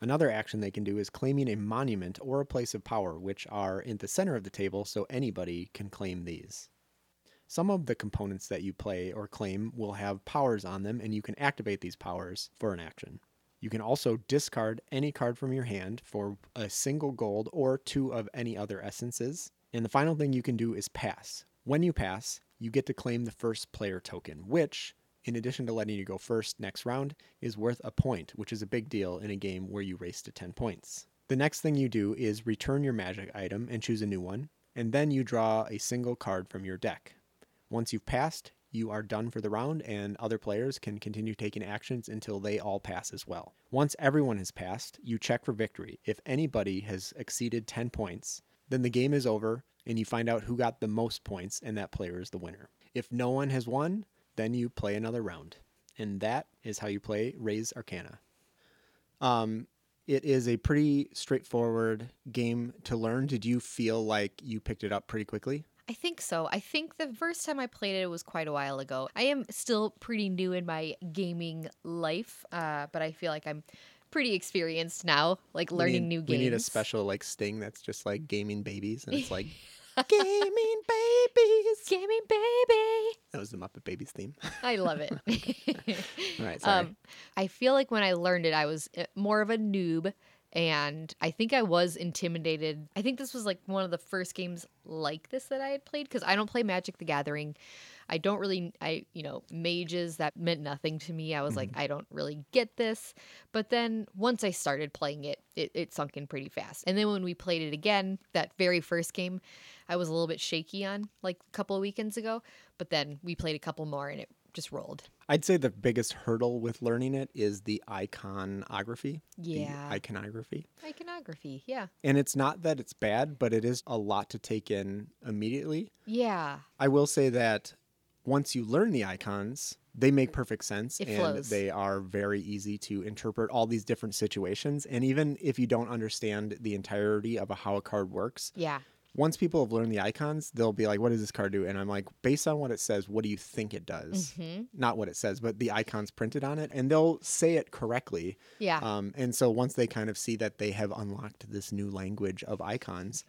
Another action they can do is claiming a monument or a place of power, which are in the center of the table, so anybody can claim these. Some of the components that you play or claim will have powers on them, and you can activate these powers for an action. You can also discard any card from your hand for a single gold or two of any other essences. And the final thing you can do is pass. When you pass, you get to claim the first player token, which, in addition to letting you go first next round, is worth a point, which is a big deal in a game where you race to 10 points. The next thing you do is return your magic item and choose a new one, and then you draw a single card from your deck. Once you've passed, you are done for the round, and other players can continue taking actions until they all pass as well. Once everyone has passed, you check for victory. If anybody has exceeded 10 points, then the game is over, and you find out who got the most points, and that player is the winner. If no one has won, then you play another round. And that is how you play Raise Arcana. Um, it is a pretty straightforward game to learn. Did you feel like you picked it up pretty quickly? I think so. I think the first time I played it was quite a while ago. I am still pretty new in my gaming life, uh, but I feel like I'm pretty experienced now, like learning need- new games. We need a special like sting that's just like gaming babies, and it's like [LAUGHS] gaming babies. gaming baby. That was the Muppet Babies theme. [LAUGHS] I love it. [LAUGHS] All right, sorry. um, I feel like when I learned it, I was uh, more of a noob. And I think I was intimidated. I think this was like one of the first games like this that I had played because I don't play Magic the Gathering. I don't really, I, you know, mages, that meant nothing to me. I was like, mm-hmm. I don't really get this. But then once I started playing it, it, it sunk in pretty fast. And then when we played it again, that very first game, I was a little bit shaky on like a couple of weekends ago. But then we played a couple more and it just rolled. I'd say the biggest hurdle with learning it is the iconography. Yeah. The iconography. Iconography. Yeah. And it's not that it's bad, but it is a lot to take in immediately. Yeah. I will say that once you learn the icons, they make perfect sense It and flows. they are very easy to interpret all these different situations. And even if you don't understand the entirety of how a card works, Yeah. Once people have learned the icons, they'll be like, what does this card do? And I'm like, based on what it says, what do you think it does? hmm Not what it says, but the icons printed on it. And they'll say it correctly. Yeah. Um, and so once they kind of see that they have unlocked this new language of icons,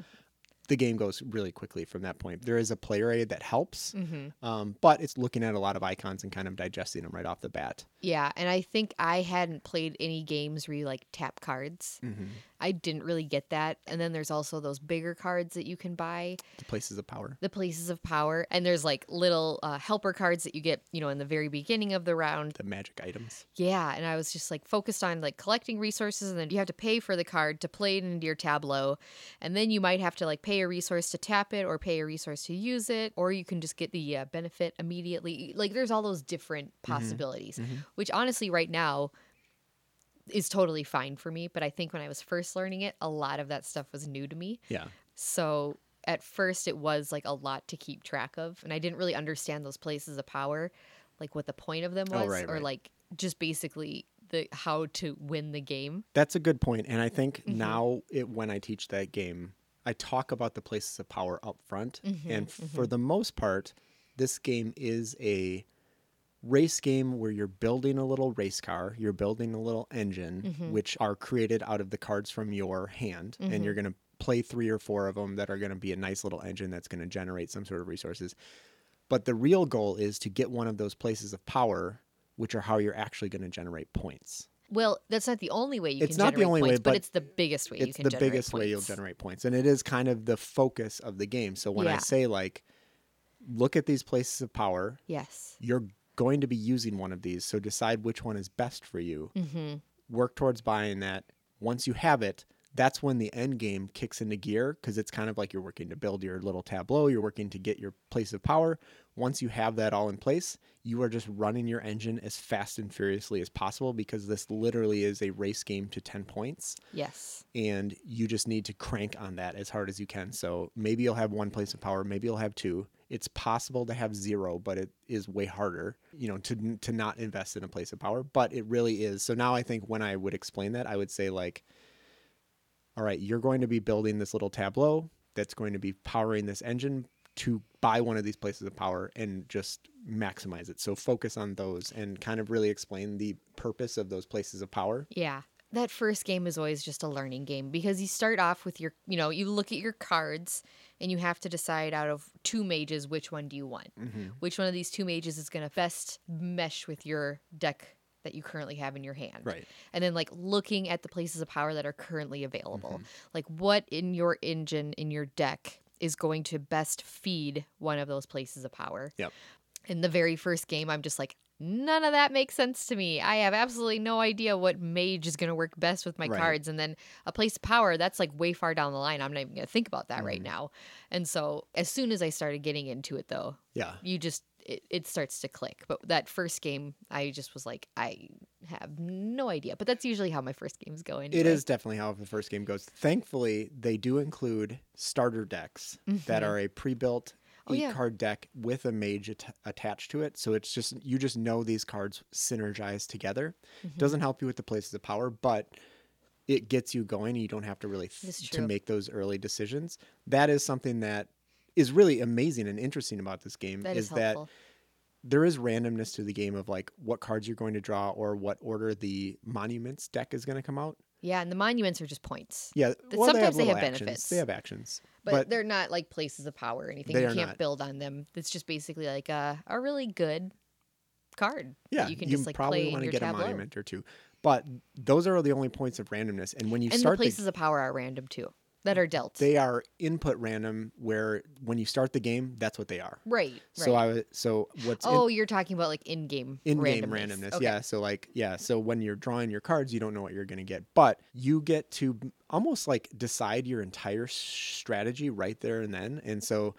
the game goes really quickly from that point. There is a player aid that helps, hmm um, but it's looking at a lot of icons and kind of digesting them right off the bat. Yeah. And I think I hadn't played any games where you like tap cards. I didn't really get that. And then there's also those bigger cards that you can buy, The places of power. the places of power. And there's like little uh, helper cards that you get, you know, in the very beginning of the round. The magic items. Yeah, and I was just like focused on like collecting resources, and then you have to pay for the card to play it into your tableau, and then you might have to like pay a resource to tap it, or pay a resource to use it, or you can just get the uh, benefit immediately. Like there's all those different possibilities, which honestly, right now, is totally fine for me. But I think when I was first learning it, a lot of that stuff was new to me. Yeah. So at first, it was like a lot to keep track of, and I didn't really understand those places of power, like what the point of them Oh, was, right, or right. like just basically the how to win the game. That's a good point. And I think Mhm. now it, when I teach that game, I talk about the places of power up front. Mhm, and for the most part, this game is a race game where you're building a little race car, you're building a little engine, Mhm. which are created out of the cards from your hand. And you're going to play three or four of them that are going to be a nice little engine that's going to generate some sort of resources. But the real goal is to get one of those places of power, which are how you're actually going to generate points. Well, that's not the only way you It's can not the generate only way, but, but it's the biggest way It's the biggest way you'll generate points and it is kind of the focus of the game so when i say like look at these places of power Yes. you're going to be using one of these so decide which one is best for you. Mm-hmm. work towards buying that. Once you have it that's when the end game kicks into gear because it's kind of like you're working to build your little tableau you're working to get your place of power once you have that all in place, you are just running your engine as fast and furiously as possible because this literally is a race game to 10 points Yes. and you just need to crank on that as hard as you can. So maybe you'll have one place of power, maybe you'll have two. It's possible to have zero, but it is way harder, you know, to to not invest in a place of power, but it really is. So now I think when I would explain that, I would say like all right, you're going to be building this little tableau that's going to be powering this engine to buy one of these places of power and just maximize it. So focus on those and kind of really explain the purpose of those places of power. Yeah. That first game is always just a learning game because you start off with your, you know, you look at your cards and you have to decide out of two mages which one do you want. Mm-hmm. Which one of these two mages is going to best mesh with your deck that you currently have in your hand. Right. And then like looking at the places of power that are currently available. Mm-hmm. Like what in your engine in your deck is going to best feed one of those places of power. Yep. In the very first game, I'm just like, none of that makes sense to me. I have absolutely no idea what mage is going to work best with my Right. cards. And then a place of power, that's like way far down the line. I'm not even going to think about that right Mhm. now. And so as soon as I started getting into it, though, Yeah. you just it, it starts to click but that first game i just was like i have no idea but that's usually how my first games go anyway. It is definitely how the first game goes. Thankfully, they do include starter decks that Mhm. are a pre-built Oh, eight yeah. card deck with a mage at- attached to it. So it's just you just know these cards synergize together. Mhm. Doesn't help you with the places of power, but it gets you going. You don't have to really It is th- to make those early decisions. That is something that is really amazing and interesting about this game that is, is that there is randomness to the game of like what cards you're going to draw or what order the monuments deck is going to come out. yeah and the monuments are just points Yeah, well, sometimes they little have benefits. They have actions, but, but, they're not like places of power or anything They you can't not. build on them it's just basically like a, a really good card yeah, you can just like probably play want to get tableau a monument or two. But those are the only points of randomness, and when you and start the, places of power are random too that are dealt they are input random. Where when you start the game, that's what they are. right right So I would so what's in- oh you're talking about like in-game in-game randomness, randomness. Okay. Yeah. So like yeah. So when you're drawing your cards, you don't know what you're going to get, but you get to almost like decide your entire strategy right there and then. And so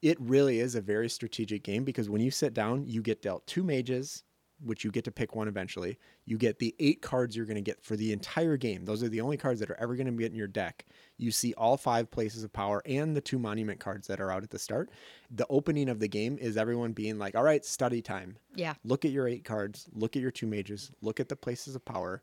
it really is a very strategic game because when you sit down, you get dealt two mages, which you get to pick one eventually. You get the eight cards you're going to get for the entire game. Those are the only cards that are ever going to be in your deck. You see all five places of power and the two monument cards that are out at the start. The opening of the game is everyone being like, all right, study time yeah look at your eight cards, look at your two mages, look at the places of power,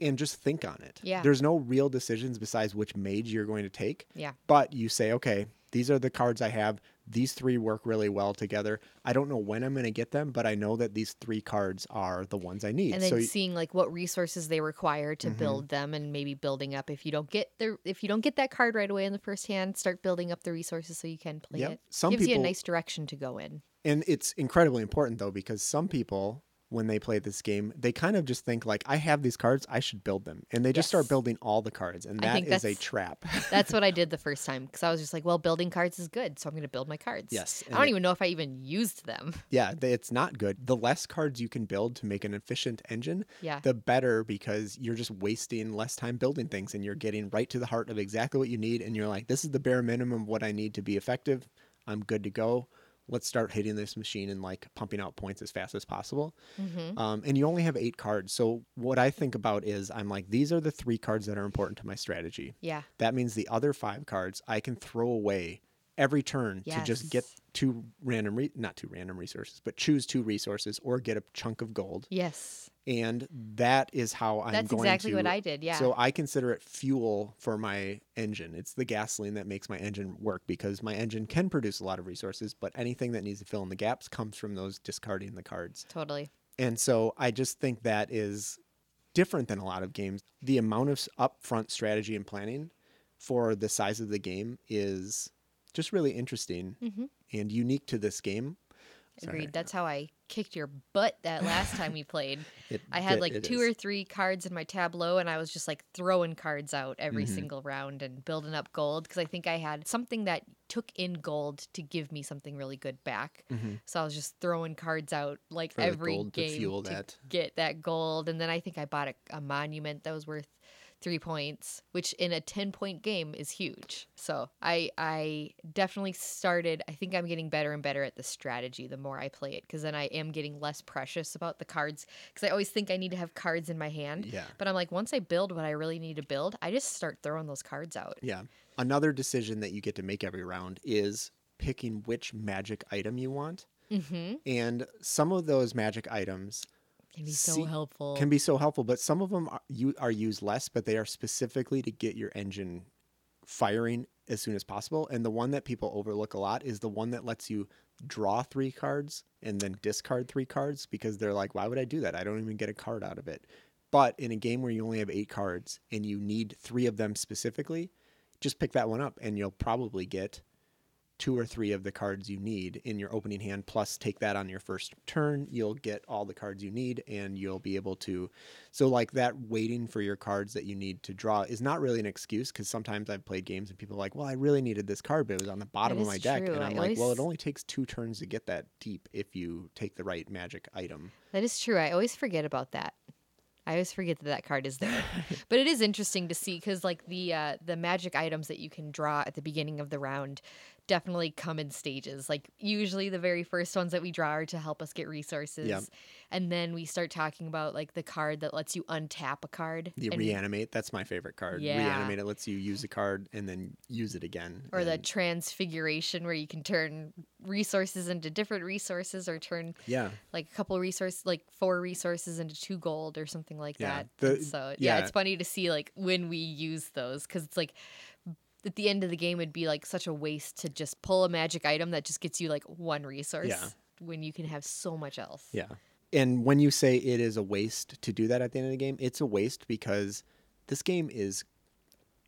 and just think on it. Yeah. There's no real decisions besides which mage you're going to take, yeah but you say, okay, these are the cards I have. These three work really well together. I don't know when I'm going to get them, but I know that these three cards are the ones I need. and then so seeing like what resources they require to Mhm. build them and maybe building up if you don't get the if you don't get that card right away in the first hand start building up the resources so you can play Yep. it Some gives you a nice direction to go in and it's incredibly important though because some people when they play this game, they kind of just think like I have these cards, I should build them. And they just start building all the cards and that is a trap. [LAUGHS] that's what i did [LAUGHS] the first time because i was just like well building cards is good so i'm going to build my cards yes. i don't it- even know if i even used them [LAUGHS] Yeah, it's not good. The less cards you can build to make an efficient engine, yeah the better because you're just wasting less time building things and you're getting right to the heart of exactly what you need. And you're like, this is the bare minimum of what I need to be effective. I'm good to go. Let's start hitting this machine and like pumping out points as fast as possible. hmm Um, and you only have eight cards. So what I think about is I'm like, these are the three cards that are important to my strategy. yeah That means the other five cards I can throw away every turn to just get two random, re- not two random resources, but choose two resources or get a chunk of gold. yes And that is how I'm gonna do that. that's exactly to. what i did yeah So I consider it fuel for my engine. It's the gasoline that makes my engine work because my engine can produce a lot of resources, but anything that needs to fill in the gaps comes from those discarding the cards. totally And so I just think that is different than a lot of games. The amount of upfront strategy and planning for the size of the game is just really interesting hmm and unique to this game. Sorry. agreed that's how i kicked your butt that last time we played [LAUGHS] It- I had it- like it two is. or three cards in my tableau, and I was just like throwing cards out every Mhm. single round and building up gold because I think I had something that took in gold to give me something really good back. Mhm. So I was just throwing cards out like For every gold to game fuel that. get that gold. And then I think I bought a, a monument that was worth three points, which in a 10 point game is huge. So I I definitely started I think I'm getting better and better at the strategy the more I play it because then I am getting less precious about the cards because I always think I need to have cards in my hand. Yeah. But I'm like once I build what I really need to build, I just start throwing those cards out. Yeah. Another decision that you get to make every round is picking which magic item you want. Mm-hmm. And some of those magic items Can be so See- helpful. can be so helpful, but some of them are, you are used less, but they are specifically to get your engine firing as soon as possible. And the one that people overlook a lot is the one that lets you draw three cards and then discard three cards because they're like, why would I do that? I don't even get a card out of it. But in a game where you only have eight cards and you need three of them specifically, just pick that one up and you'll probably get two or three of the cards you need in your opening hand plus take that on your first turn you'll get all the cards you need and you'll be able to so like that waiting for your cards that you need to draw is not really an excuse because sometimes i've played games and people are like well i really needed this card but it was on the bottom of my is deck and I i'm like well it only takes two turns to get that deep if you take the right magic item That is true. I always forget about that. I always forget that that card is there. [LAUGHS] but it is interesting to see because like the uh, the magic items that you can draw at the beginning of the round definitely come in stages. Like usually the very first ones that we draw are to help us get resources. And then we start talking about like the card that lets you untap a card. the and- reanimate that's my favorite card Yeah. reanimate it lets you use a card and then use it again or the transfiguration where you can turn resources into different resources or turn yeah like a couple resources like four resources into two gold or something like Yeah, that the- so yeah, yeah. it's funny to see like when we use those because it's like at the end of the game it'd be like such a waste to just pull a magic item that just gets you like one resource Yeah. when you can have so much else Yeah. And when you say it is a waste to do that at the end of the game, it's a waste because this game is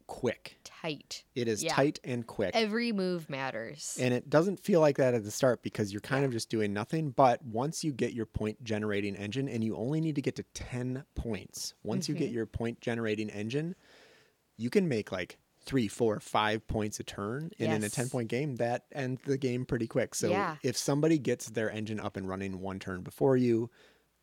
quick. tight It is Yeah. tight and quick. every move matters and it doesn't feel like that at the start because you're kind of just doing nothing. But once you get your point generating engine, and you only need to get to 10 points, once you get Mm-hmm. your point generating engine, you can make like three, four, five points a turn. And in a 10 point game, that ends the game pretty quick. So Yeah. if somebody gets their engine up and running one turn before you,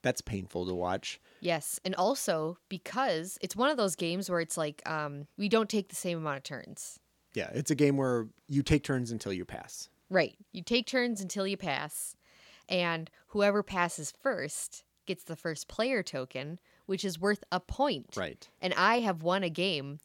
that's painful to watch. yes and also because it's one of those games where it's like um we don't take the same amount of turns Yeah, it's a game where you take turns until you pass. Right. You take turns until you pass, and whoever passes first gets the first player token, which is worth a point. Right. And I have won a game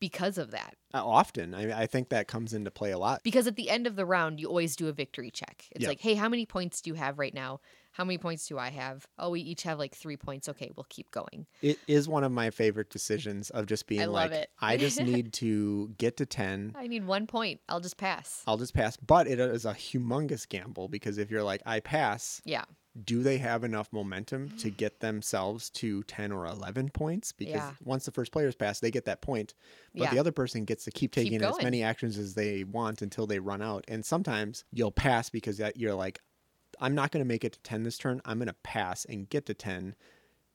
because of that. Uh, often, I, I think that comes into play a lot. Because at the end of the round, you always do a victory check. It's Yep. like, hey, how many points do you have right now? How many points do I have? Oh, we each have like three points. Okay, we'll keep going. It is one of my favorite decisions of just being I like. I just [LAUGHS] need to get to 10. I need one point. I'll just pass. I'll just pass. But it is a humongous gamble because if you're like, I pass, Yeah. Do they have enough momentum to get themselves to 10 or 11 points? Because Yeah. once the first player's pass, they get that point. But Yeah. the other person gets to keep taking as many actions as they want until they run out. And sometimes you'll pass because you're like, I'm not going to make it to 10 this turn. I'm going to pass and get to 10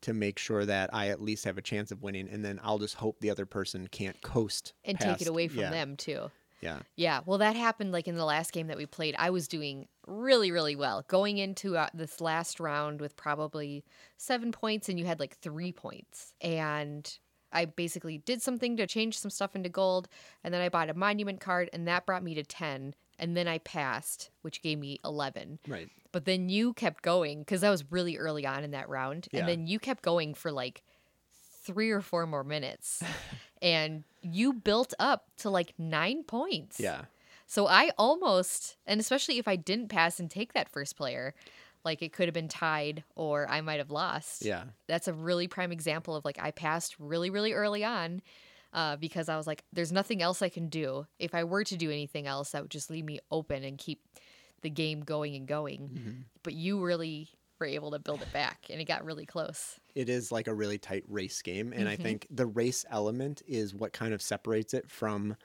to make sure that I at least have a chance of winning. And then I'll just hope the other person can't coast And take it away from yeah, them, too. Yeah. Yeah, well, that happened like in the last game that we played. I was doing really, really well going into uh, this last round with probably seven points, and you had like three points. And I basically did something to change some stuff into gold, and then I bought a monument card, and that brought me to 10. And then I passed, which gave me 11. Right. But then you kept going because that was really early on in that round. Yeah. And then you kept going for like three or four more minutes. [LAUGHS] and you built up to like nine points. Yeah. So I almost, and especially if I didn't pass and take that first player, like it could have been tied or I might have lost. Yeah. That's a really prime example of like I passed really, really early on uh, because I was like, there's nothing else I can do. If I were to do anything else, that would just leave me open and keep the game going and going. Mm-hmm. But you really were able to build it back and it got really close. it is like a really tight race game and i Mhm. think the race element is what kind of separates it from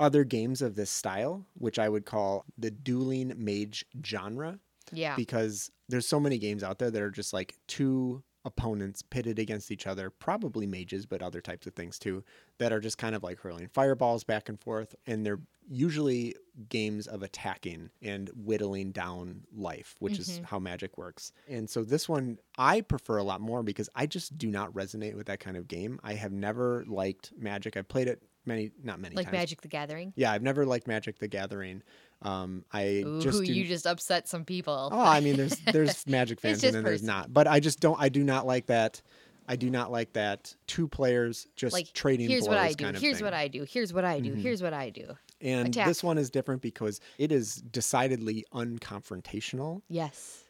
other games of this style which i would call the dueling mage genre Yeah. because there's so many games out there that are just like two opponents pitted against each other, probably mages, but other types of things too, that are just kind of like hurling fireballs back and forth. And they're usually games of attacking and whittling down life, which is mm-hmm. how magic works. And so this one I prefer a lot more because I just do not resonate with that kind of game. I have never liked magic. I've played it many, not many Like times. Magic the Gathering. Yeah, I've never liked Magic the Gathering. Um, I Ooh, just do, you just upset some people. Oh, I mean, there's [LAUGHS] there's Magic fans and then there's not. But I just don't. I do not like that. I do not like that two players just like trading. here's what I do. kind of Here's thing. what I do. Here's what I do. Mhm. Here's what I do. And attack. this one is different because it is decidedly unconfrontational. Yes,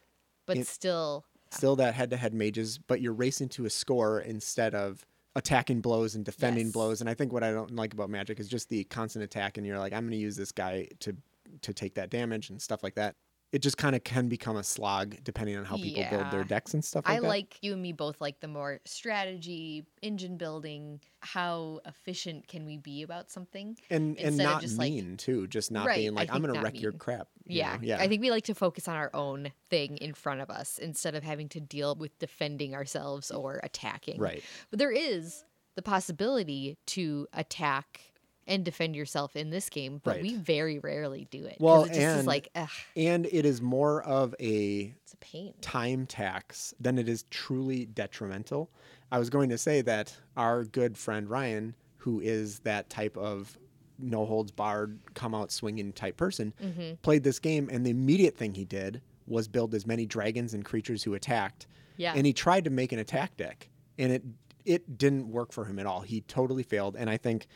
but It- still, Still that head-to-head mages, but you're racing to a score instead of attacking blows and defending Yes. blows. And I think what I don't like about Magic is just the constant attack, and you're like, I'm going to use this guy to to take that damage and stuff like that. It just kind of can become a slog depending on how people build their decks and stuff like that. I that. like you and me both like the more strategy, engine building. How efficient can we be about something? and and not just, like- mean too just not Right, being like i'm gonna not wreck your crap you Yeah, know? yeah I think we like to focus on our own thing in front of us instead of having to deal with defending ourselves or attacking. right But there is the possibility to attack and defend yourself in this game, but we very rarely do it. Well, it just and- like, and it is more of a it's a pain. time tax than it is truly detrimental i was going to say that our good friend ryan who is that type of no holds barred come out swinging type person hmm played this game and the immediate thing he did was build as many dragons and creatures who attacked Yeah. and he tried to make an attack deck and it it didn't work for him at all he totally failed and i think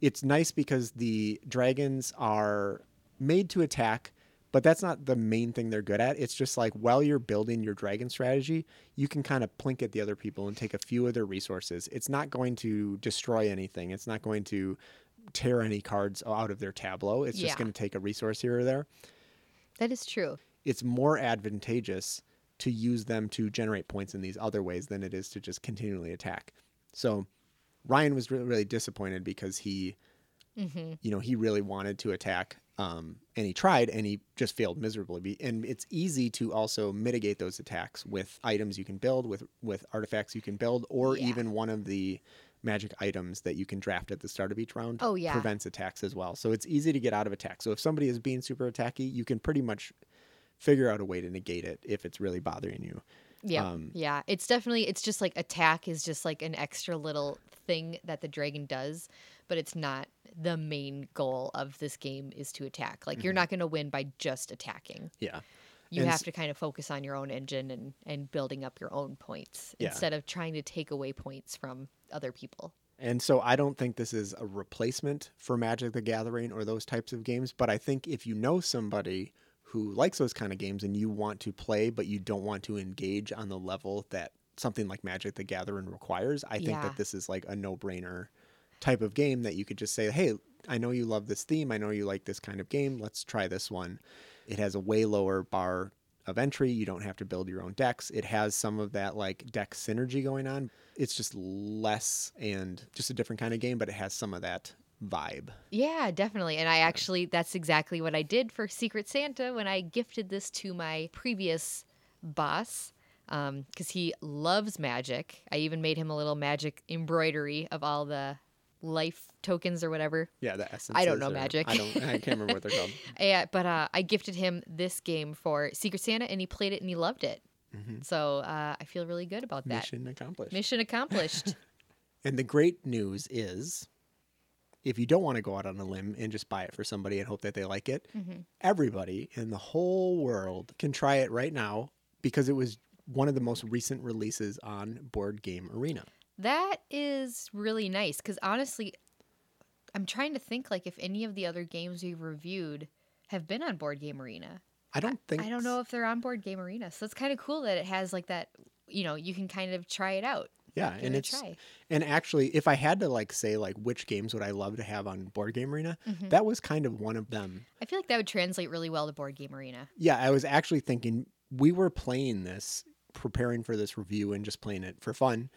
it's nice because the dragons are made to attack but that's not the main thing they're good at it's just like while you're building your dragon strategy you can kind of plink at the other people and take a few of their resources it's not going to destroy anything it's not going to tear any cards out of their tableau it's just Yeah. going to take a resource here or there that is true. it's more advantageous to use them to generate points in these other ways than it is to just continually attack. So Ryan was really, really disappointed because he, hmm you know, he really wanted to attack, um, and he tried, and he just failed miserably. And it's easy to also mitigate those attacks with items you can build, with with artifacts you can build, or Yeah. even one of the magic items that you can draft at the start of each round Oh, yeah. prevents attacks as well. So it's easy to get out of attack. So if somebody is being super attacky, you can pretty much figure out a way to negate it if it's really bothering you. Yeah. Um, yeah. It's definitely, it's just like attack is just like an extra little thing that the dragon does, but it's not the main goal of this game is to attack. Like, you're not going to win by just attacking. Yeah. You And have to kind of focus on your own engine and, and building up your own points Yeah. instead of trying to take away points from other people. And so I don't think this is a replacement for Magic the Gathering or those types of games, but I think if you know somebody who likes those kind of games and you want to play but you don't want to engage on the level that something like Magic the Gathering requires, I think Yeah. that this is like a no-brainer type of game that you could just say, "Hey, I know you love this theme. I know you like this kind of game. Let's try this one." It has a way lower bar of entry. You don't have to build your own decks. It has some of that like deck synergy going on. It's just less and just a different kind of game, but it has some of that vibe. Yeah, definitely. And I actually, that's exactly what I did for Secret Santa when I gifted this to my previous boss because he loves magic. I even made him a little magic embroidery of all the life tokens or whatever. Yeah, the essence. I don't know magic. I don't. I can't remember what they're called. [LAUGHS] Yeah, but uh, I gifted him this game for Secret Santa and he played it and he loved it. Mhm. So uh, I feel really good about that. Mission accomplished. Mission accomplished. [LAUGHS] And the great news is, if you don't want to go out on a limb and just buy it for somebody and hope that they like it, Mhm. everybody in the whole world can try it right now because it was one of the most recent releases on Board Game Arena. That is really nice because honestly, I'm trying to think like if any of the other games we've reviewed have been on Board Game Arena. I don't think I don't know if they're on Board Game Arena, so it's kind of cool that it has like that. You know, you can kind of try it out. Yeah, Give and it it's try. and actually, if I had to like say like which games would I love to have on Board Game Arena, Mhm. that was kind of one of them. I feel like that would translate really well to Board Game Arena. Yeah, I was actually thinking we were playing this, preparing for this review and just playing it for fun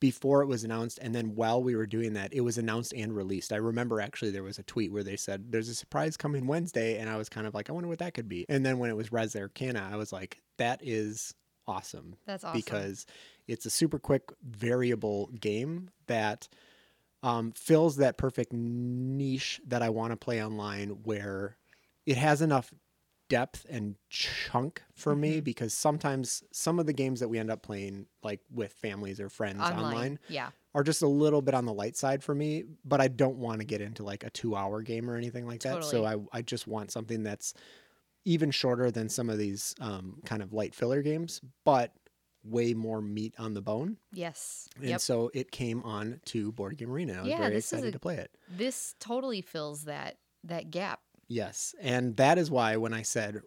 before it was announced. And then while we were doing that, it was announced and released. I remember actually there was a tweet where they said, There's a surprise coming Wednesday. And I was kind of like, I wonder what that could be. And then when it was Res Arcana, I was like, That is awesome. That's awesome. Because it's a super quick variable game that um, fills that perfect niche that I want to play online where it has enough depth and chunk for me Mm-hmm. because sometimes some of the games that we end up playing like with families or friends online. online Yeah. are just a little bit on the light side for me, but I don't want to get into like a two hour game or anything like that. So I, I just want something that's even shorter than some of these um, kind of light filler games, but way more meat on the bone. Yes. And yep. so it came on to Board Game Arena. I was Yeah, very this is excited a- to play it. This totally fills that that gap. Yes. And that is why when I said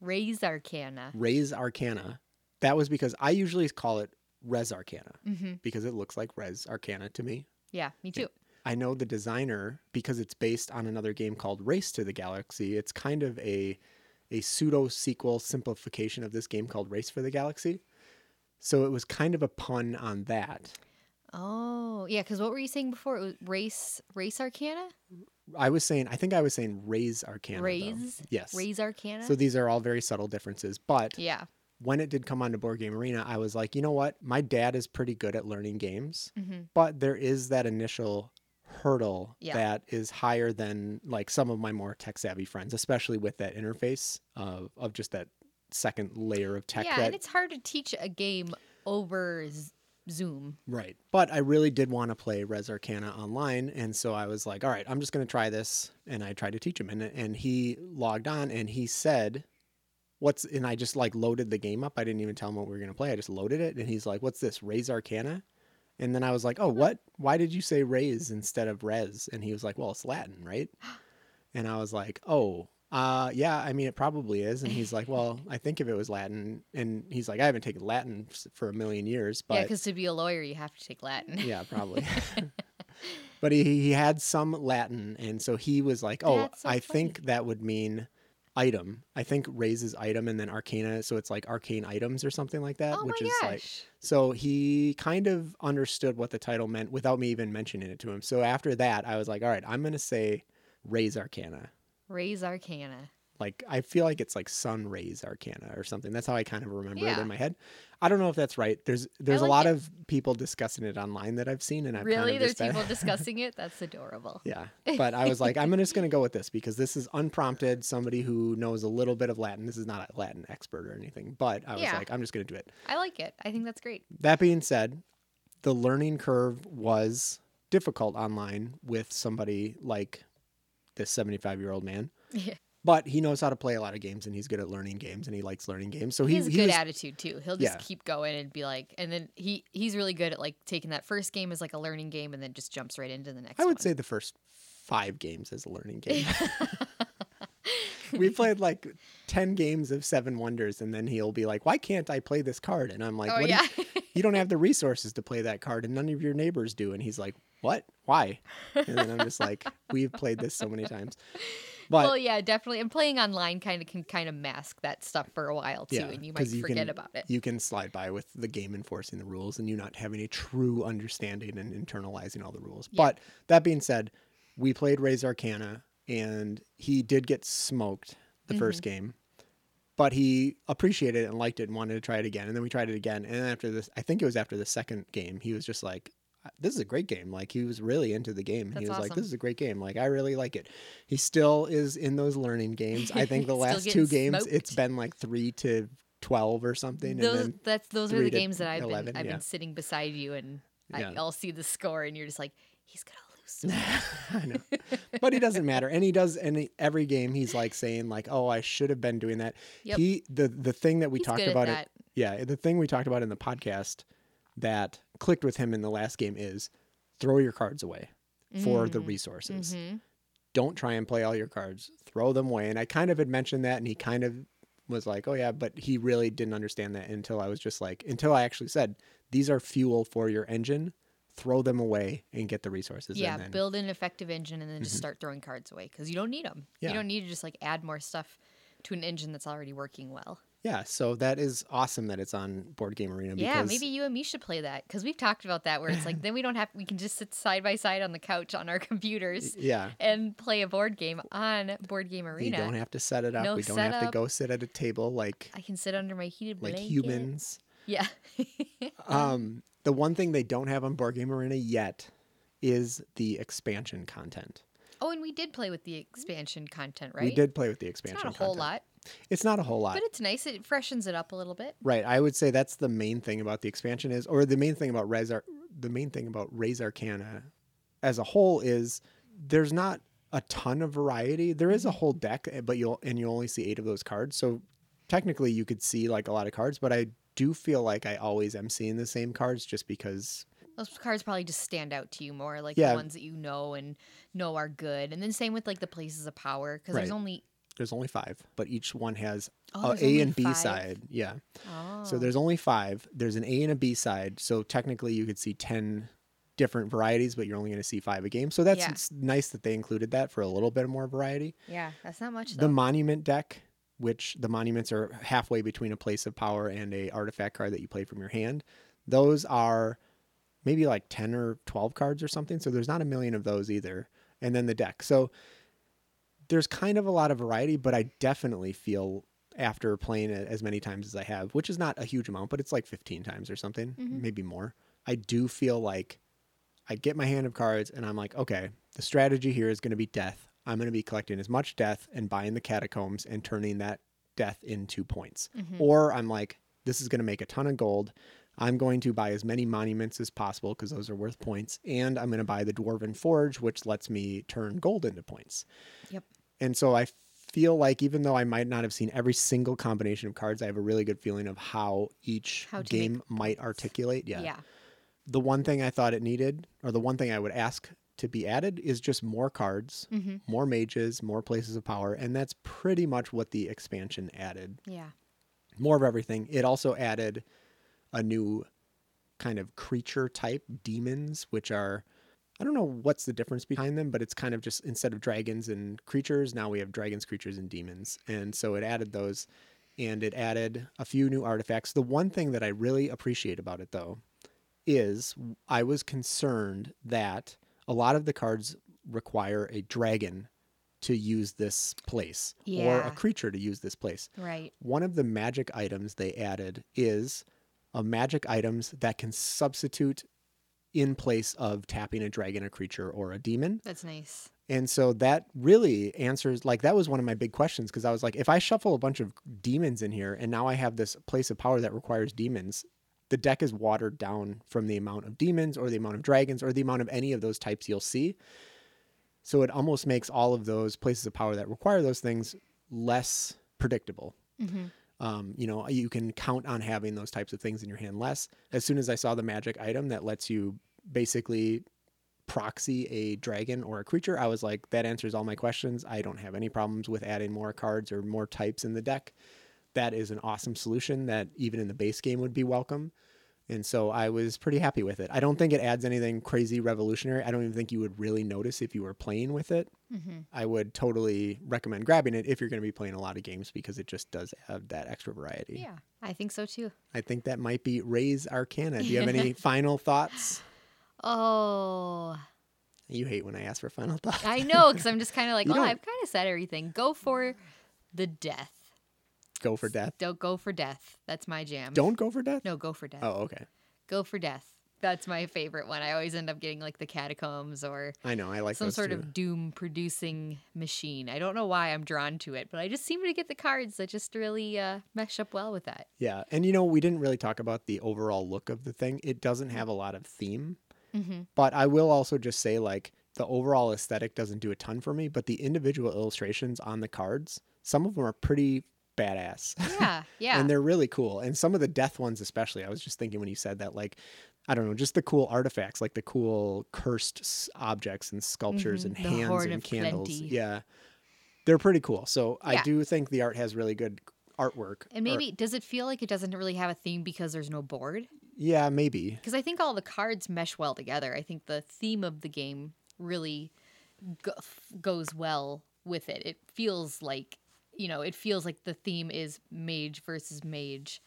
Raise Arcana. Raise Arcana, that was because I usually call it Res Arcana hmm because it looks like Res Arcana to me. Yeah, me too. I know the designer because it's based on another game called Race to the Galaxy. It's kind of a a pseudo sequel simplification of this game called Race for the Galaxy. So it was kind of a pun on that. Oh, yeah. Because what were you saying before? It was race, race Arcana, I was saying, I think I was saying Raise Arcana. though. Raise? Yes. raise Arcana. So these are all very subtle differences. But yeah. when it did come onto Board Game Arena, I was like, you know what? My dad is pretty good at learning games, hmm but there is that initial hurdle Yeah. that is higher than like some of my more tech savvy friends, especially with that interface of, of just that second layer of tech yeah, that and it's hard to teach a game over Zoom. Right. But I really did want to play Res Arcana online. And so I was like, all right, I'm just going to try this. And I tried to teach him. And, and he logged on and he said, What's, and I just like loaded the game up. I didn't even tell him what we were going to play. I just loaded it. And he's like, What's this? Raise Arcana? And then I was like, Oh, what? Why did you say raise instead of res? And he was like, Well, it's Latin, right? [GASPS] And I was like, Oh, uh, yeah, I mean, it probably is. And he's like, Well, I think if it was Latin. And he's like, I haven't taken Latin for a million years, but yeah, because to be a lawyer, you have to take Latin. yeah, probably. [LAUGHS] [LAUGHS] but he, he had some Latin, and so he was like, "Oh, so I think that would mean item. I think raises item, and then arcana, so it's like arcane items or something like that." oh which is gosh. like, so he kind of understood what the title meant without me even mentioning it to him. So after that, I was like, "All right, I'm gonna say raise arcana." Raise Arcana. Like I feel like it's like sun rays arcana or something. That's how I kind of remember it in my head. I don't know if that's right. There's there's a lot it. of people discussing it online that I've seen, and I've really? kind of There's people discussing it? That's adorable. Yeah. [LAUGHS] But I was like, I'm just going to go with this because this is unprompted. Somebody who knows a little bit of Latin. This is not a Latin expert or anything, but I was Yeah. like, I'm just going to do it. I like it. I think that's great. That being said, the learning curve was difficult online with somebody like this 75 year old man. [LAUGHS] Yeah. But he knows how to play a lot of games and he's good at learning games and he likes learning games. So He he, has a he good was, attitude too. He'll just Yeah. keep going and be like, and then he he's really good at like taking that first game as like a learning game and then just jumps right into the next. I would one. say the first five games as a learning [LAUGHS] game. [LAUGHS] we played like 10 games of Seven Wonders, and then he'll be like, Why can't I play this card? And I'm like, oh what do yeah. you, [LAUGHS] you don't have the resources to play that card, and none of your neighbors do. And he's like, What? Why? And then I'm just like, We've played this so many times. But well, yeah, definitely. And playing online kind of can kind of mask that stuff for a while too, Yeah, and you might you forget can- about it. you can slide by with the game enforcing the rules and you not having a true understanding and internalizing all the rules. Yeah. But that being said, we played Raise Arcana and he did get smoked the first Mm-hmm. game. But he appreciated it and liked it and wanted to try it again. And then we tried it again. And then after this, I think it was after the second game, he was just like, this is a great game. Like he was really into the game. he That's was like, this is a great game. Like I really like it. He still is in those learning games. I think [LAUGHS] the last two games, it's been like three to 12 or something. Those and then that's those are the games that I've 11, been I've yeah. been sitting beside you and Yeah. I, I'll see the score and you're just like he's gonna lose. [LAUGHS] I know. But he doesn't matter. And he does and every game he's like saying like, "Oh, I should have been doing that." Yep. He the the thing that we He's talked about it. Yeah, the thing we talked about in the podcast that clicked with him in the last game is throw your cards away for the resources. Mhm. Don't try and play all your cards. Throw them away. And I kind of had mentioned that and he kind of was like, "Oh yeah," but he really didn't understand that until I was just like until I actually said, "These are fuel for your engine. Throw them away and get the resources." Yeah, then, build an effective engine and then just start throwing cards away because you don't need them. Yeah. You don't need to just like add more stuff to an engine that's already working well. Yeah, so that is awesome that it's on Board Game Arena. Yeah, maybe you and me should play that because we've talked about that. Where it's like [LAUGHS] then we don't have we can just sit side by side on the couch on our computers Yeah, and play a board game on Board Game Arena. you don't have to set it up. No we don't have to go sit at a table like I can sit under my heated blanket. like humans. Yeah. [LAUGHS] Um, the one thing they don't have on Board Game Arena yet is the expansion content. oh, and we did play with the expansion content, right? We did play with the It's expansion. not a whole lot, It's not a whole lot. but it's nice. It freshens it up a little bit. Right. I would say that's the main thing about the expansion is, or the main thing about Res, Ar- the main thing about Raise Arcana as a whole is there's not a ton of variety. There is a Mm-hmm. whole deck, eh, but you'll and you only see eight of those cards. So technically, you could see like a lot of cards, but I do feel like I always am seeing the same cards just because. Those cards probably just stand out to you more, like Yeah. the ones that you know and know are good. And then same with like the places of power, because there's only There's only five, but each one has oh, a A and B five? side. Yeah. Oh, So there's only five. There's an A and a B side. So technically, you could see 10 different varieties, but you're only going to see five a game. So that's Yeah. nice that they included that for a little bit more variety. yeah, that's not much The monument deck, which the monuments are halfway between a place of power and a artifact card that you play from your hand. Those are maybe like 10 or 12 cards or something. So there's not a million of those either. And then the deck. So there's kind of a lot of variety, but I definitely feel after playing it as many times as I have, which is not a huge amount, but it's like 15 times or something, Mhm. maybe more. I do feel like I get my hand of cards and I'm like, okay, the strategy here is going to be death. I'm going to be collecting as much death and buying the catacombs and turning that death into points. Mhm. Or I'm like, this is going to make a ton of gold. I'm going to buy as many monuments as possible because those are worth points. And I'm going to buy the Dwarven Forge, which lets me turn gold into points. Yep. And so I feel like even though I might not have seen every single combination of cards, I have a really good feeling of how each How to make game might articulate. yeah. Yeah. The one thing I thought it needed, or the one thing I would ask to be added, is just more cards, Mhm. more mages, more places of power. And that's pretty much what the expansion added Yeah. more of everything. It also added a new kind of creature type, demons, which are I don't know what's the difference behind them, but it's kind of just instead of dragons and creatures, now we have dragons, creatures, and demons. And so it added those and it added a few new artifacts. The one thing that I really appreciate about it though is I was concerned that a lot of the cards require a dragon to use this place or a creature to use this place Right. one of the magic items they added is a magic items that can substitute in place of tapping a dragon, a creature, or a demon. That's nice. And so that really answers like that was one of my big questions because I was like, if I shuffle a bunch of demons in here and now I have this place of power that requires demons, the deck is watered down from the amount of demons or the amount of dragons or the amount of any of those types you'll see. So it almost makes all of those places of power that require those things less predictable. hmm Um, you know, you can count on having those types of things in your hand less. As soon as I saw the magic item that lets you basically proxy a dragon or a creature, I was like, that answers all my questions. I don't have any problems with adding more cards or more types in the deck. That is an awesome solution that even in the base game would be welcome. And so I was pretty happy with it. I don't think it adds anything crazy revolutionary. I don't even think you would really notice if you were playing with it. hmm I would totally recommend grabbing it if you're going to be playing a lot of games because it just does have that extra variety. Yeah, I think so too. I think that might be Res Arcana. Do you have any [LAUGHS] final thoughts? Oh, You hate when I ask for final [LAUGHS] thoughts. I know, because I'm just kind of like, You oh, don't- I've kind of said everything. Go for the death. Go for death. Don't go for death. That's my jam. Don't go for death? No, go for death. Oh, okay. Go for death. That's my favorite one. I always end up getting like the catacombs or I know. I like some sort too. of doom producing machine. I don't know why I'm drawn to it, but I just seem to get the cards that just really uh, mesh up well with that. Yeah. And you know, we didn't really talk about the overall look of the thing. It doesn't have a lot of theme, Mm-hmm. but I will also just say like the overall aesthetic doesn't do a ton for me, but the individual illustrations on the cards, some of them are pretty badass. Yeah, [LAUGHS] yeah. and they're really cool. And some of the death ones, especially, I was just thinking when you said that, like, I don't know, just the cool artifacts, like the cool cursed s- objects and sculptures Mhm, and hands and candles. Plenty. Yeah, they're pretty cool. So I do think the art has really good artwork. and maybe does it feel like it doesn't really have a theme because there's no board? yeah, maybe. Because I think all the cards mesh well together. I think the theme of the game really go- goes well with it. It feels like you know, it feels like the theme is mage versus mage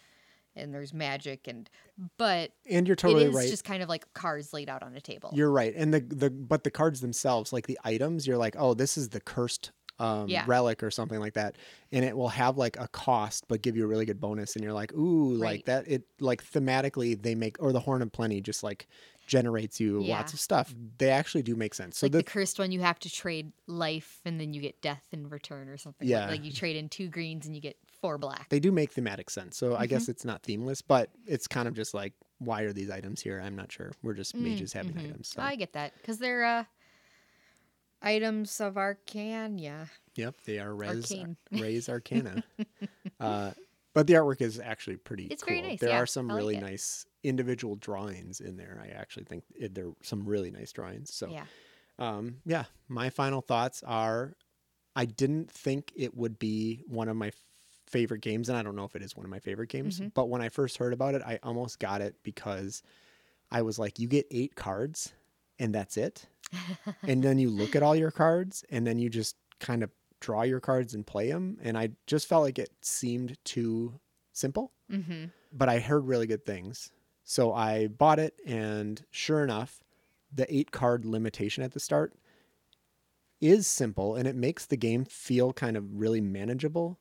and there's magic and but And you're totally it is right. just kind of like cards laid out on a table. You're right. And the the but the cards themselves, like the items, you're like, oh, this is the cursed um, Yeah. relic or something like that, and it will have like a cost, but give you a really good bonus, and you're like, ooh, like that. It like thematically they make or the Horn of Plenty just like generates you lots of stuff. They actually do make sense. So like the, the cursed one, you have to trade life and then you get death in return or something. Yeah. Like you trade in two greens and you get four black. they do make thematic sense. So I Mm-hmm. guess it's not themeless, but it's kind of just like, why are these items here? I'm not sure. We're just mages having Mhm. items. So. I get that because they're uh, items of Arcania. Yep, they are res Arcane. res arcana. [LAUGHS] uh, but the artwork is actually pretty It's cool. very nice, There yeah, are some like really it. nice individual drawings in there. I actually think it, there are some really nice drawings. So Yeah. um, yeah, my final thoughts are I didn't think it would be one of my favorite games, and I don't know if it is one of my favorite games, Mhm. but when I first heard about it, I almost got it because I was like, you get eight cards and that's it. [LAUGHS] and then you look at all your cards and then you just kind of draw your cards and play them. And I just felt like it seemed too simple Mm-hmm. but I heard really good things. So I bought it, and sure enough, the eight card limitation at the start is simple and it makes the game feel kind of really manageable.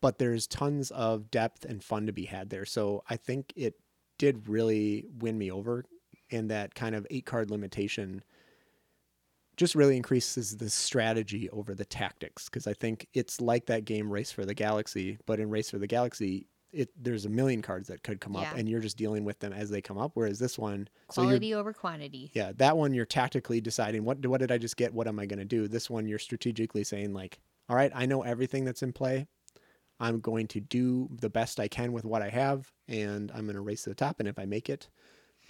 But there's tons of depth and fun to be had there. So I think it did really win me over. And that kind of eight card limitation just really increases the strategy over the tactics. Because I think it's like that game Race for the Galaxy, but in Race for the Galaxy, it there's a million cards that could come Yeah. up and you're just dealing with them as they come up. Whereas this one, so Quality over quantity. yeah, that one you're tactically deciding what what did I just get? What am I going to do? This one you're strategically saying like, all right, I know everything that's in play. I'm going to do the best I can with what I have, and I'm going to race to the top. And if I make it,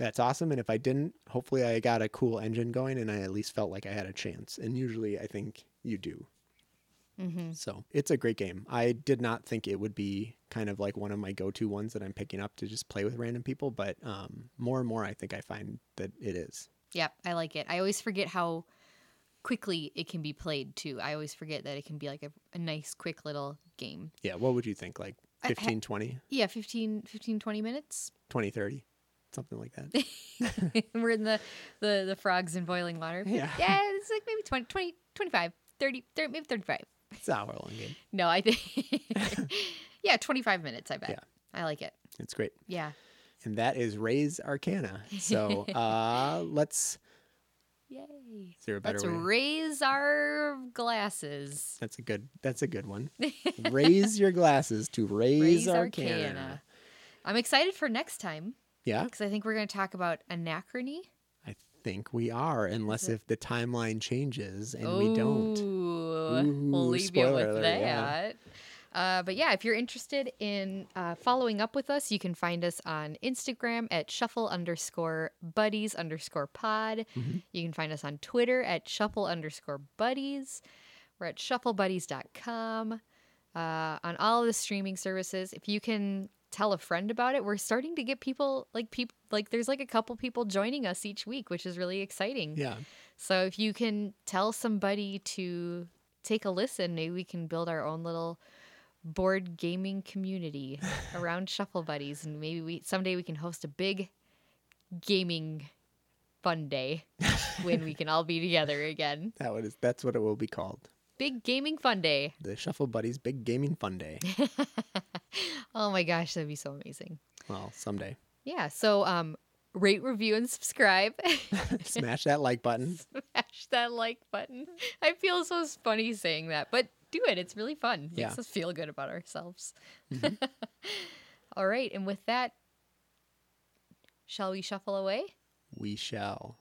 that's awesome. And if I didn't, hopefully I got a cool engine going, and I at least felt like I had a chance. And usually I think you do. Mm-hmm. So it's a great game. I did not think it would be kind of like one of my go-to ones that I'm picking up to just play with random people, but um, more and more I think I find that it is. Yep, I like it. I always forget how quickly it can be played too. I always forget that it can be like a, a nice, quick little game. Yeah, what would you think? Like I- 15, 20, Yeah, 15, 15 20 minutes. 20, 30? Something like that. [LAUGHS] We're in the, the, the frogs in boiling water. Yeah. Yeah, it's like maybe 20, 20 25, 30, 30 maybe 35. It's an hour long game. No, I think, [LAUGHS] yeah, 25 minutes, I bet. Yeah. I like it. It's great. Yeah. And that is Res Arcana. So [LAUGHS] uh, let's, Yay. is there a better Let's way? raise our glasses. that's a good, that's a good one. Raise your glasses to Ray's Raise Arcana. Arcana. I'm excited for next time Yeah, because I think we're going to talk about anachrony. I think we are, unless if the timeline changes and we don't. Ooh, Ooh, we'll leave you with alert, that. yeah. Uh, but yeah, if you're interested in uh, following up with us, you can find us on Instagram at shuffle underscore buddies underscore pod. Mhm. You can find us on Twitter at shuffle underscore buddies. We're at shufflebuddies.com. Uh, on all of the streaming services. If you can tell a friend about it, we're starting to get people like people like there's like a couple people joining us each week, which is really exciting. Yeah. So if you can tell somebody to take a listen, maybe we can build our own little board gaming community [LAUGHS] around Shuffle Buddies, and maybe we someday we can host a big gaming fun day [LAUGHS] when we can all be together again. That would, is that's what it will be called. Big gaming fun day. [LAUGHS] The Shuffle Buddies Big Gaming Fun Day. Oh my gosh, that'd be so amazing. well, someday. Yeah. So um, rate, review, and subscribe. [LAUGHS] Smash that like button. [LAUGHS] Smash that like button. I feel so funny saying that, but do it. It's really fun. Makes Yeah. us feel good about ourselves. Mhm. All right, and with that, shall we shuffle away? We shall.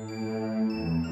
うん